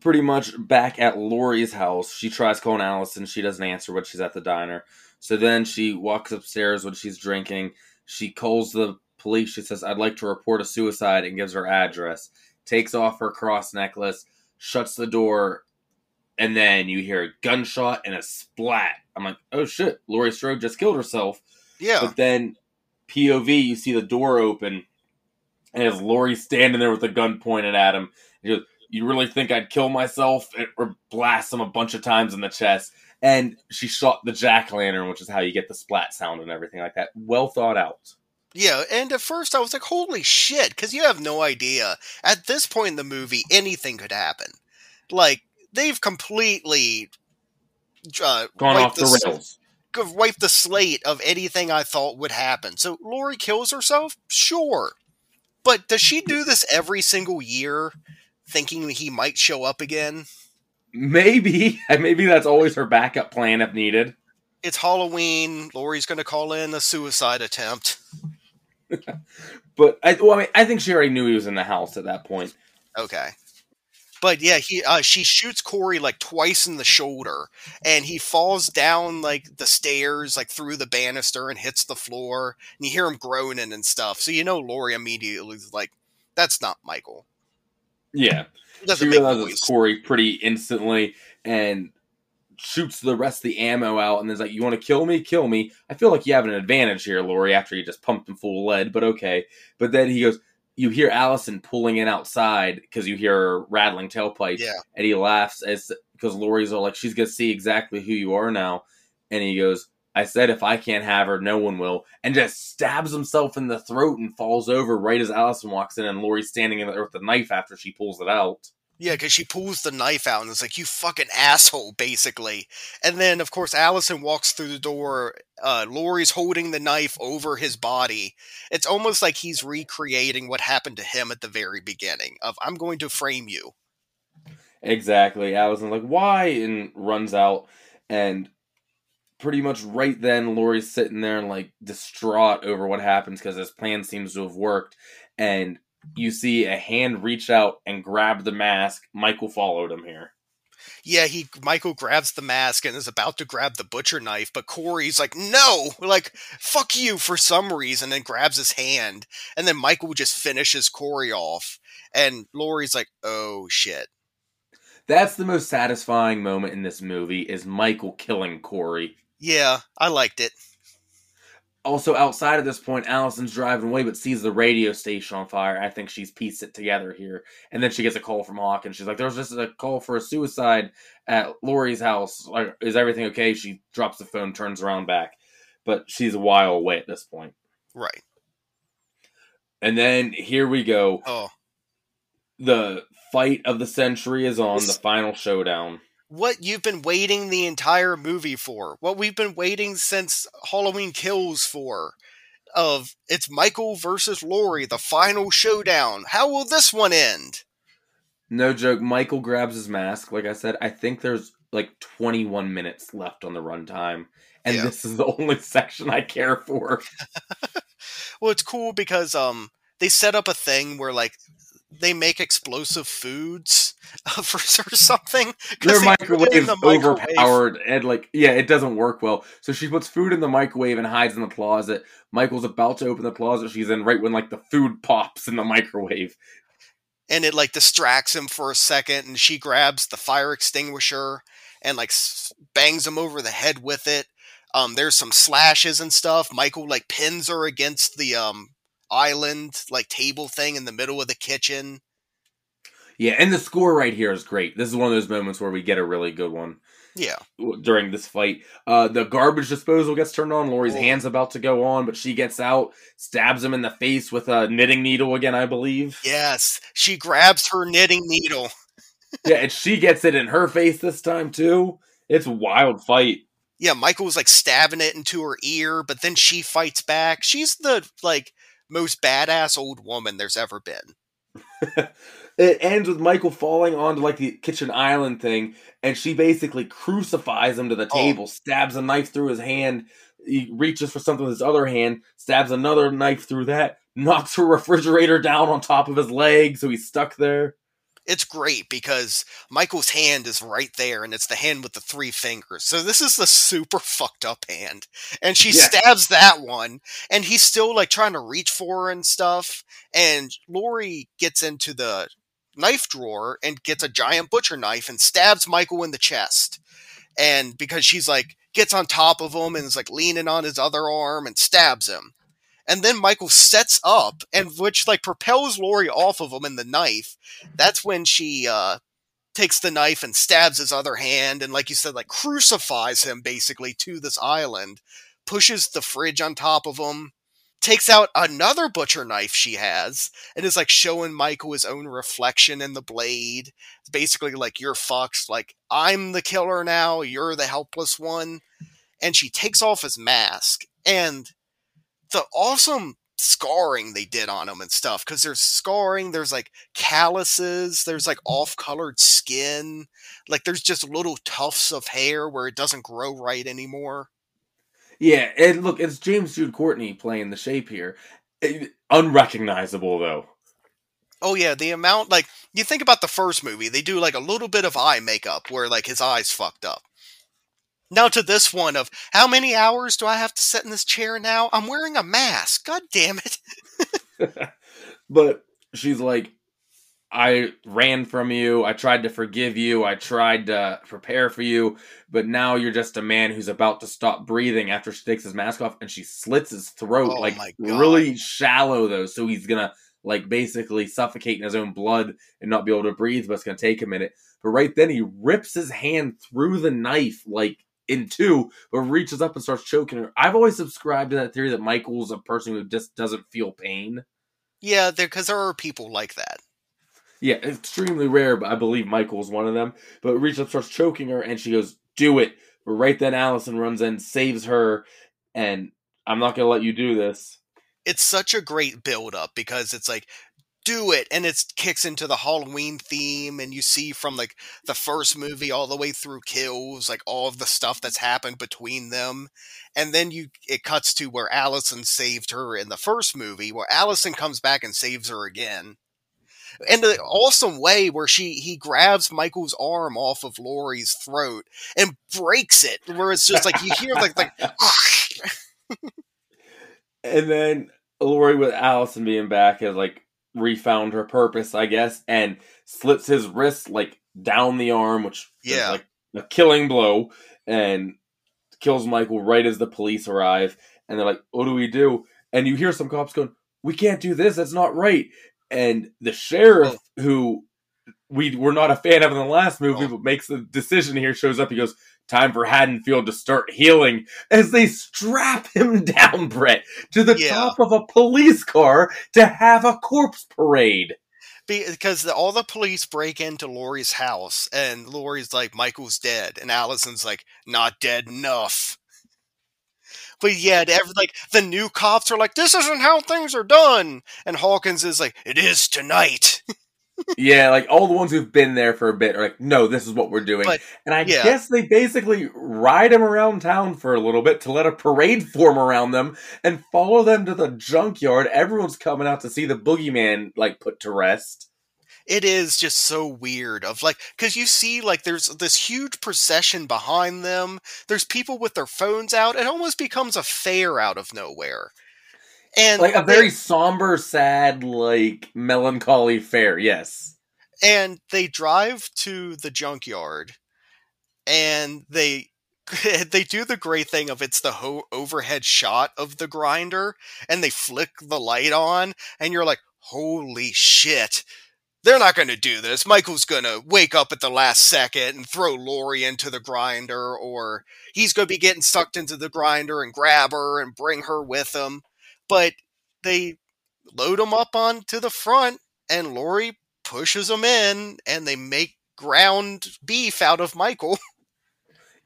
Pretty much back at Laurie's house, she tries calling Allison. She doesn't answer when she's at the diner. So then she walks upstairs when she's drinking. She calls the police. She says, I'd like to report a suicide and gives her address. Takes off her cross necklace, shuts the door, and then you hear a gunshot and a splat. I'm like, oh shit, Laurie Strode just killed herself. Yeah. But then POV, you see the door open, and as Laurie standing there with a gun pointed at him. He goes, You really think I'd kill myself? Or blast him a bunch of times in the chest. And she shot the jack lantern, which is how you get the splat sound and everything like that. Well thought out. Yeah, and at first I was like, holy shit, because you have no idea. At this point in the movie, anything could happen. Like, they've completely uh, Gone off the rails. wiped the slate of anything I thought would happen. So Laurie kills herself? Sure. But does she do this every single year, thinking he might show up again? Maybe. Maybe that's always her backup plan if needed. It's Halloween. Laurie's going to call in a suicide attempt. But I, well, I mean, I think she already knew he was in the house at that point. Okay. But yeah, he uh, she shoots Corey like twice in the shoulder, and he falls down like the stairs, like through the banister, and hits the floor. And you hear him groaning and stuff. So you know Laurie immediately is like, "That's not Michael." Yeah. She realizes it's Corey pretty instantly and shoots the rest of the ammo out and is like, You want to kill me? Kill me. I feel like you have an advantage here, Laurie, after you just pumped him full of lead, but okay. But then he goes, You hear Allison pulling in outside because you hear her rattling tailpipe. Yeah. And he laughs as because Laurie's all like, She's going to see exactly who you are now. And he goes, I said if I can't have her, no one will. And just stabs himself in the throat and falls over right as Allison walks in, and Laurie's standing in there with the knife after she pulls it out. Yeah, because she pulls the knife out and it's like, "You fucking asshole," basically. And then, of course, Allison walks through the door. Uh, Laurie's holding the knife over his body. It's almost like he's recreating what happened to him at the very beginning. Of "I'm going to frame you." Exactly. Allison's like, why? And runs out. And pretty much right then, Laurie's sitting there and like distraught over what happens because his plan seems to have worked. And you see a hand reach out and grab the mask. Michael followed him here. Yeah, he Michael grabs the mask and is about to grab the butcher knife, but Corey's like, "No!" Like, "Fuck you!" for some reason, and grabs his hand. And then Michael just finishes Corey off, and Laurie's like, "Oh shit." That's the most satisfying moment in this movie is Michael killing Corey. Yeah, I liked it. Also, outside of this point, Allison's driving away but sees the radio station on fire. I think she's pieced it together here. And then she gets a call from Hawk and she's like, There's just a call for a suicide at Laurie's house. Like, is everything okay? She drops the phone, turns around back. But she's a while away at this point. Right. And then here we go. Oh, The fight of the century is on, the final showdown. What you've been waiting the entire movie for, what we've been waiting since Halloween Kills for, of it's Michael versus Laurie, the final showdown. How will this one end? No joke. Michael grabs his mask. Like I said, I think there's like 21 minutes left on the runtime. And Yeah. this is the only section I care for. Well, it's cool because um they set up a thing where like they make explosive foods for or something. Their they put it in microwave's the microwave. overpowered and like yeah, it doesn't work well. So she puts food in the microwave and hides in the closet. Michael's about to open the closet she's in right when like the food pops in the microwave. and it like distracts him for a second and she grabs the fire extinguisher and like bangs him over the head with it um there's some slashes and stuff michael like pins her against the um island like table thing in the middle of the kitchen Yeah, and the score right here is great. This is one of those moments where we get a really good one yeah during this fight. Uh, the garbage disposal gets turned on. Laurie's Oh. hand's about to go on, but she gets out, stabs him in the face with a knitting needle again, I believe. yes she grabs her knitting needle yeah, and she gets it in her face this time too. It's a wild fight. yeah michael's like stabbing it into her ear but then she fights back she's the like most badass old woman there's ever been it ends with Michael falling onto like the kitchen island thing, and she basically crucifies him to the Oh. table, stabs a knife through his hand. He reaches for something with his other hand, stabs another knife through that, knocks her refrigerator down on top of his leg, so he's stuck there. It's great because Michael's hand is right there, and it's the hand with the three fingers. So this is the super fucked up hand, and she Yeah. stabs that one, and he's still like trying to reach for her and stuff. And Laurie gets into the knife drawer and gets a giant butcher knife and stabs Michael in the chest. And because she's like gets on top of him and is like leaning on his other arm and stabs him. And then Michael sets up and which like propels Laurie off of him in the knife. That's when she uh takes the knife and stabs his other hand and like you said like crucifies him basically to this island pushes the fridge on top of him takes out another butcher knife she has and is like showing michael his own reflection in the blade. It's basically like you're fucked. Like i'm the killer now. You're the helpless one. And she takes off his mask and the awesome scarring they did on him and stuff because there's scarring there's like calluses there's like off-colored skin like there's just little tufts of hair where it doesn't grow right anymore Yeah, and look, it's James Jude Courtney playing the shape here. Eh, Unrecognizable though. oh yeah the amount like you think about the first movie they do like a little bit of eye makeup where like his eyes fucked up now to this one of how many hours do i have to sit in this chair now i'm wearing a mask god damn it but she's like, I ran from you. I tried to forgive you. I tried to prepare for you. But now you're just a man who's about to stop breathing after she takes his mask off and she slits his throat, Oh like really shallow, though. So he's going to, like, basically suffocate in his own blood and not be able to breathe, but it's going to take a minute. But right then, he rips his hand through the knife, like, in two, but reaches up and starts choking her. I've always subscribed to that theory that Michael's a person who just doesn't feel pain. yeah because there are people like that Yeah, extremely rare, but I believe Michael's one of them. But reaches up, starts choking her, and she goes, "Do it!" But right then, Allison runs in, saves her, and I'm not gonna let you do this. it's such a great build up because it's like do it and it kicks into the halloween theme and you see from like the first movie all the way through kills like all of the stuff that's happened between them and then you it cuts to where allison saved her in the first movie where allison comes back and saves her again in an awesome way where she he grabs michael's arm off of laurie's throat and breaks it where it's just like you hear like like And then Laurie, with Allison being back, has like refound her purpose, I guess, and slits his wrist like down the arm, which is Yeah. like a killing blow, and kills Michael right as the police arrive. And they're like, "What do we do?" And you hear some cops going, "We can't do this. That's not right." And the sheriff, who we were not a fan of in the last movie, Oh. but makes the decision here, shows up. He goes, "Time for Haddonfield to start healing." As they strap him down, Brett, to the Yeah. top of a police car to have a corpse parade. because the, all the police break into Laurie's house, and Laurie's like, "Michael's dead," and Allison's like, "Not dead enough." But yet, every, like the new cops are like, "This isn't how things are done," and Hawkins is like, "It is tonight." yeah, like all the ones who've been there for a bit are like, no, this is what we're doing. But, and I yeah. guess they basically ride him around town for a little bit to let a parade form around them and follow them to the junkyard. Everyone's coming out to see the boogeyman like put to rest. it is just so weird of like because you see like there's this huge procession behind them there's people with their phones out it almost becomes a fair out of nowhere and Like a they- very somber, sad, like melancholy fair. Yes. and they drive to the junkyard and they they do the great thing of it's the ho- overhead shot of the grinder and they flick the light on and you're like holy shit they're not going to do this michael's going to wake up at the last second and throw laurie into the grinder or he's going to be getting sucked into the grinder and grab her and bring her with him but they load him up onto the front and laurie pushes him in and they make ground beef out of Michael.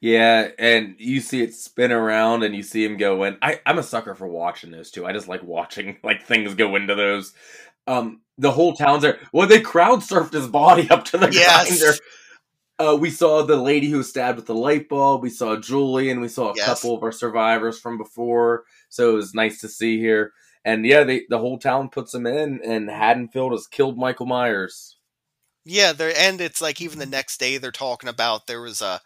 Yeah, and you see it spin around and you see him go in. I, I'm a sucker for watching those too. I just like watching like things go into those. Um, the whole town's there. Well, they crowd surfed his body up to the Yes. grinder. Uh, we saw the lady who was stabbed with the light bulb. We saw Julie, and we saw a Yes. couple of our survivors from before. So it was nice to see here. And yeah, they, the whole town puts him in, and Haddonfield has killed Michael Myers. Yeah, there and it's like even the next day they're talking about there was a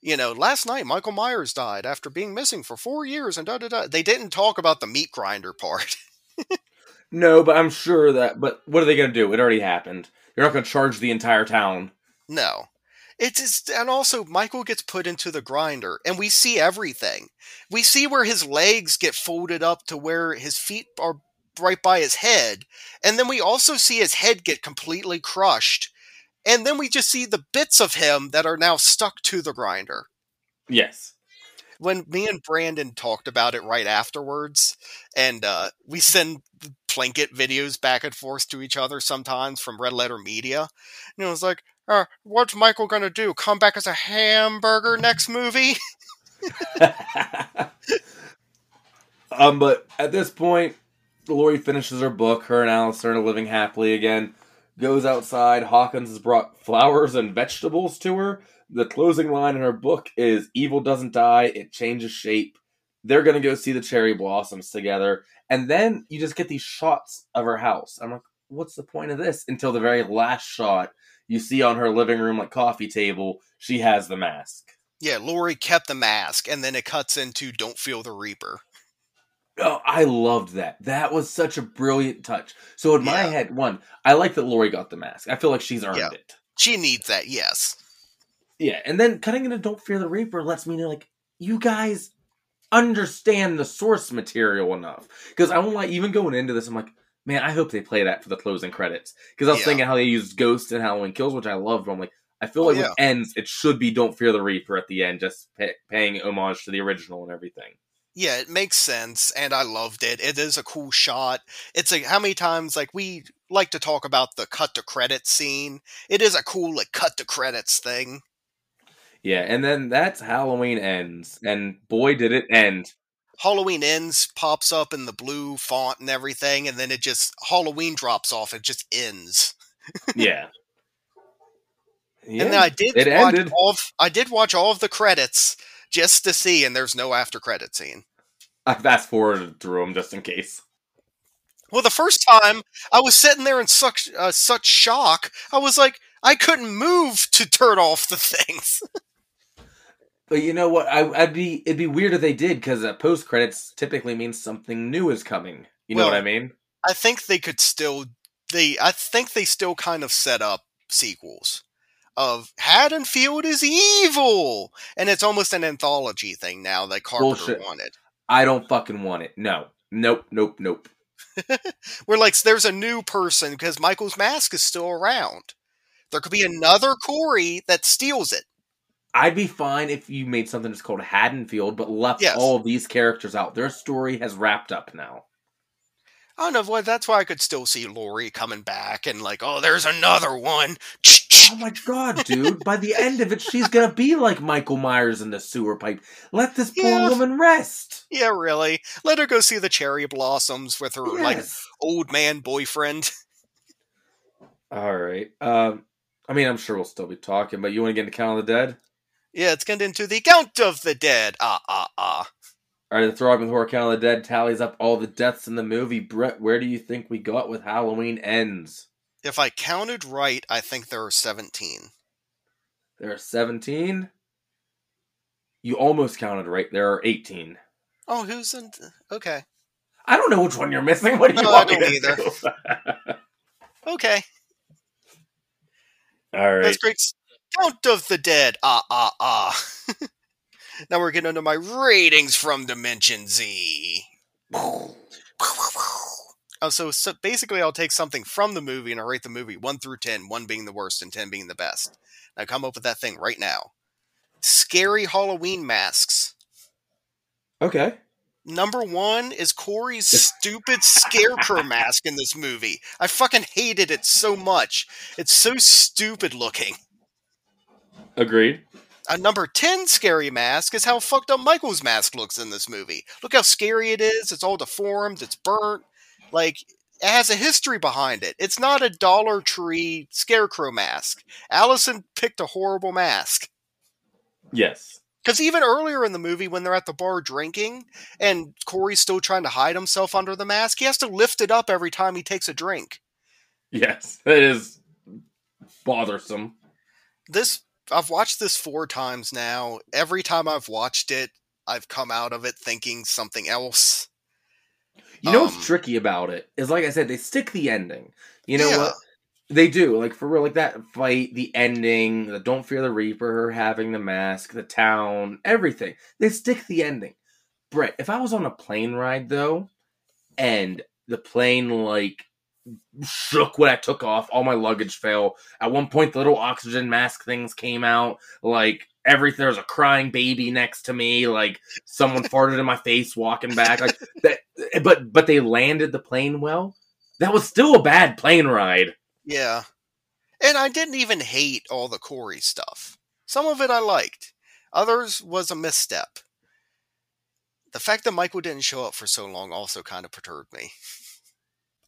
you know, last night Michael Myers died after being missing for four years and da da da. They didn't talk about the meat grinder part. No, but I'm sure that. But what are they going to do? It already happened. You're not going to charge the entire town. no. It's just, and also Michael gets put into the grinder and we see everything. We see where his legs get folded up to where his feet are right by his head. And then we also see his head get completely crushed. And then we just see the bits of him that are now stuck to the grinder. Yes. when me and Brandon talked about it right afterwards, and uh, we send Plinkett videos back and forth to each other sometimes from Red Letter Media, and it was like, uh, "What's Michael gonna do? Come back as a hamburger next movie?" um, but at this point, Laurie finishes her book. Her and Alistair are living happily again. Goes outside. Hawkins has brought flowers and vegetables to her. The closing line in her book is "Evil doesn't die; it changes shape." They're gonna go see the cherry blossoms together, and then you just get these shots of her house. I'm like, what's the point of this? Until the very last shot, you see on her living room like coffee table, she has the mask. yeah, Laurie kept the mask, and then it cuts into "Don't Fear the Reaper." Oh, I loved that. That was such a brilliant touch. So in my head, one, I like that Laurie got the mask. I feel like she's earned Yeah. it. She needs that, yes. Yeah, and then cutting into Don't Fear the Reaper lets me know like you guys understand the source material enough. Because I won't lie, even going into this, I'm like, man, I hope they play that for the closing credits. Because I was Yeah. thinking how they used Ghost and Halloween Kills, which I loved. But I'm like, I feel Oh, like yeah. with ends, it should be Don't Fear the Reaper at the end, just pay- paying homage to the original and everything. Yeah, it makes sense, and I loved it. It is a cool shot. It's like how many times like we like to talk about the cut to credits scene. It is a cool like cut to credits thing. Yeah, and then that's Halloween ends, and boy, did it end. Halloween ends pops up in the blue font and everything, and then it just Halloween drops off. It just ends. yeah. yeah. and then I did it watch ended. all. Of, I did watch all of the credits just to see, and there's no after credit scene. I fast forwarded through them just in case. Well, the first time I was sitting there in such uh, such shock, I was like, I couldn't move to turn off the things. But you know what? I, I'd be it'd be weird if they did because uh, post credits typically means something new is coming. You know what I mean? I think they could still they I think they still kind of set up sequels of Haddonfield is evil, and it's almost an anthology thing now that Carpenter Bullshit. wanted. I don't fucking want it. No, nope, nope, nope. We're like there's a new person because Michael's mask is still around. There could be another Corey that steals it. I'd be fine if you made something that's called Haddonfield, but left Yes. all of these characters out. Their story has wrapped up now. I don't know. Well, that's why I could still see Laurie coming back and like, oh, there's another one. Oh my god, dude! By the end of it, she's gonna be like Michael Myers in the sewer pipe. Let this poor Yeah. woman rest. Yeah, really. Let her go see the cherry blossoms with her like old man boyfriend. All right. Um, I mean, I'm sure we'll still be talking, but you want to get into Count of the Dead? Yeah, it's getting into the Count of the Dead. Ah, ah, ah. All right, the Throbbing Horror Count of the Dead tallies up all the deaths in the movie. Brett, where do you think we got with Halloween Ends? If I counted right, I think there are 17. There are 17. You almost counted right. There are 18. Oh, who's in? Okay. I don't know which one you're missing. What do you No, I want me don't to either. Okay. all right. That's great. Count of the Dead. Ah, ah, ah. now we're getting into my ratings from Dimension Z. Oh, so, so basically, I'll take something from the movie and I'll rate the movie 1 through 10, 1 being the worst and 10 being the best. Now come up with that thing right now. Scary Halloween masks. Okay. Number one is Corey's stupid scarecrow mask in this movie. I fucking hated it so much. It's so stupid looking. Agreed. A number 10 scary mask is how fucked up Michael's mask looks in this movie. Look how scary it is. It's all deformed, it's burnt. Like, it has a history behind it. It's not a Dollar Tree scarecrow mask. Allison picked a horrible mask. Yes. Because even earlier in the movie, when they're at the bar drinking and Corey's still trying to hide himself under the mask, he has to lift it up every time he takes a drink. Yes, it is bothersome. This I've watched this four times now. Every time I've watched it, I've come out of it thinking something else. You know Um, what's tricky about it is, like I said, they stick the ending. You know Yeah. what? They do, like for real, like that fight, the ending, the Don't Fear the Reaper, having the mask, the town, everything. They stick the ending. Brett, if I was on a plane ride though, and the plane like shook when I took off, all my luggage fell. At one point, the little oxygen mask things came out. Like everything, there was a crying baby next to me. Like someone farted in my face walking back. Like that, but but they landed the plane well. That was still a bad plane ride. Yeah. And I didn't even hate all the Corey stuff. Some of it I liked. Others was a misstep. The fact that Michael didn't show up for so long also kind of perturbed me.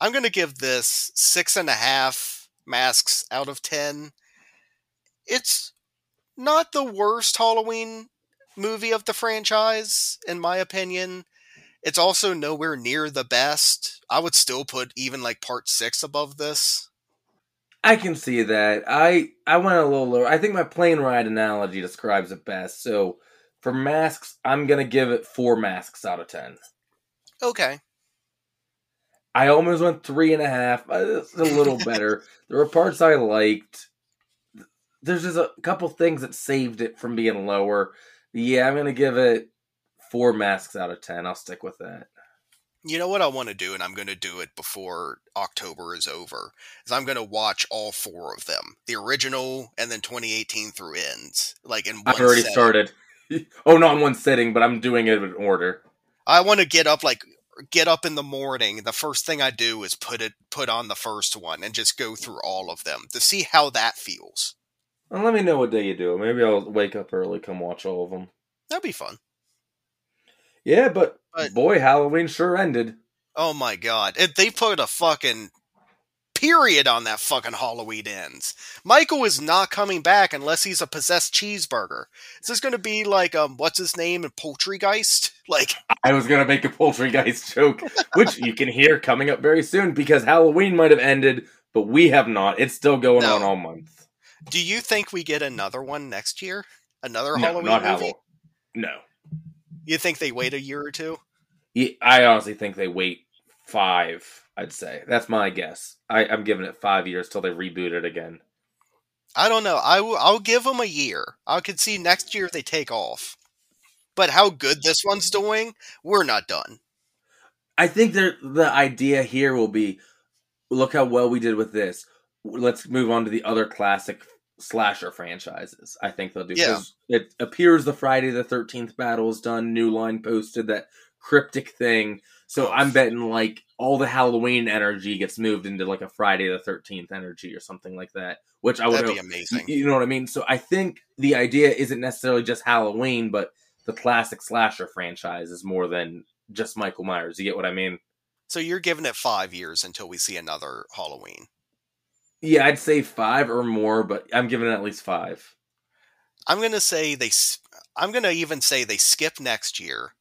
I'm going to give this six and a half masks out of ten. It's not the worst Halloween movie of the franchise, in my opinion. It's also nowhere near the best. I would still put even like part six above this. I can see that. I I went a little lower. I think my plane ride analogy describes it best. So for masks, I'm gonna give it four masks out of ten. Okay. I almost went three and a half. Uh, It's a little better. There were parts I liked. There's just a couple things that saved it from being lower. Yeah, I'm gonna give it four masks out of ten. I'll stick with that. You know what I want to do, and I'm going to do it before October is over. Is I'm going to watch all four of them, the original, and then 2018 through ends, like in one. I've already setting. started. oh, not in one sitting, but I'm doing it in order. I want to get up like get up in the morning. The first thing I do is put it put on the first one and just go through all of them to see how that feels. Well, let me know what day you do. it. Maybe I'll wake up early, come watch all of them. That'd be fun. Yeah, but, But- boy, Halloween sure ended. Oh my god. If they put a fucking period on that fucking Halloween ends. Michael is not coming back unless he's a possessed cheeseburger. Is this going to be like um what's his name in Poultrygeist? Like I was gonna make a Poultrygeist joke, which you can hear coming up very soon because Halloween might have ended, but we have not. It's still going No. on all month. do you think we get another one next year? Another No, Halloween not movie? Halloween. No, You think they wait a year or two? Yeah, I honestly think they wait five. I'd say that's my guess. I, I'm giving it five years till they reboot it again. I don't know. I will I'll give them a year. I could see next year they take off. But how good this one's doing, we're not done. I think there the idea here will be look how well we did with this. Let's move on to the other classic slasher franchises. I think they'll do. Yeah. 'cause It appears the Friday the Thirteenth battle is done. New line posted that cryptic thing. So. I'm betting like all the Halloween energy gets moved into like a Friday the Thirteenth energy or something like that. Which I would That'd be amazing. You know what I mean? So I think the idea isn't necessarily just Halloween, but the classic slasher franchise is more than just Michael Myers. You get what I mean? So you're giving it five years until we see another Halloween. Yeah, I'd say five or more, but I'm giving it at least five. I'm gonna say they. s- I'm gonna even say they skip next year.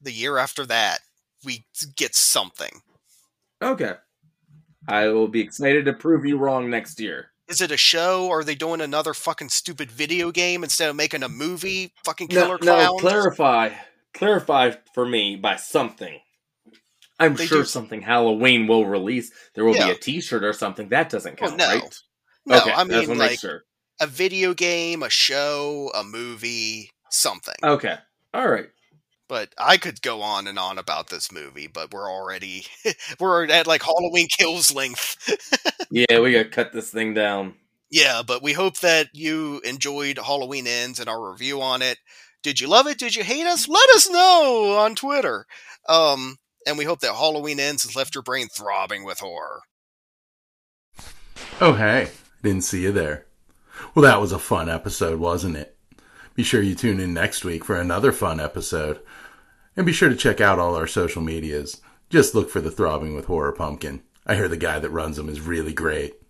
The year after that, we get something. Okay. I will be excited to prove you wrong next year. Is it a show? Are they doing another fucking stupid video game instead of making a movie? Fucking No, killer no, clowns. clarify. Clarify for me by something. I'm They sure do- something Halloween will release. There will Yeah. be a T-shirt or something. That doesn't count, no. right? no, okay, I mean like sure. a video game, a show, a movie, something. Okay, all right. But I could go on and on about this movie, but we're already we're at like Halloween kills length. Yeah, we gotta cut this thing down. yeah, but we hope that you enjoyed Halloween Ends and our review on it. Did you love it? Did you hate us? Let us know on Twitter. Um, and we hope that Halloween Ends has left your brain throbbing with horror. Oh, hey, didn't see you there. Well, that was a fun episode, wasn't it? Be sure you tune in next week for another fun episode. And be sure to check out all our social medias. Just look for the Throbbing with Horror Pumpkin. I hear the guy that runs them is really great.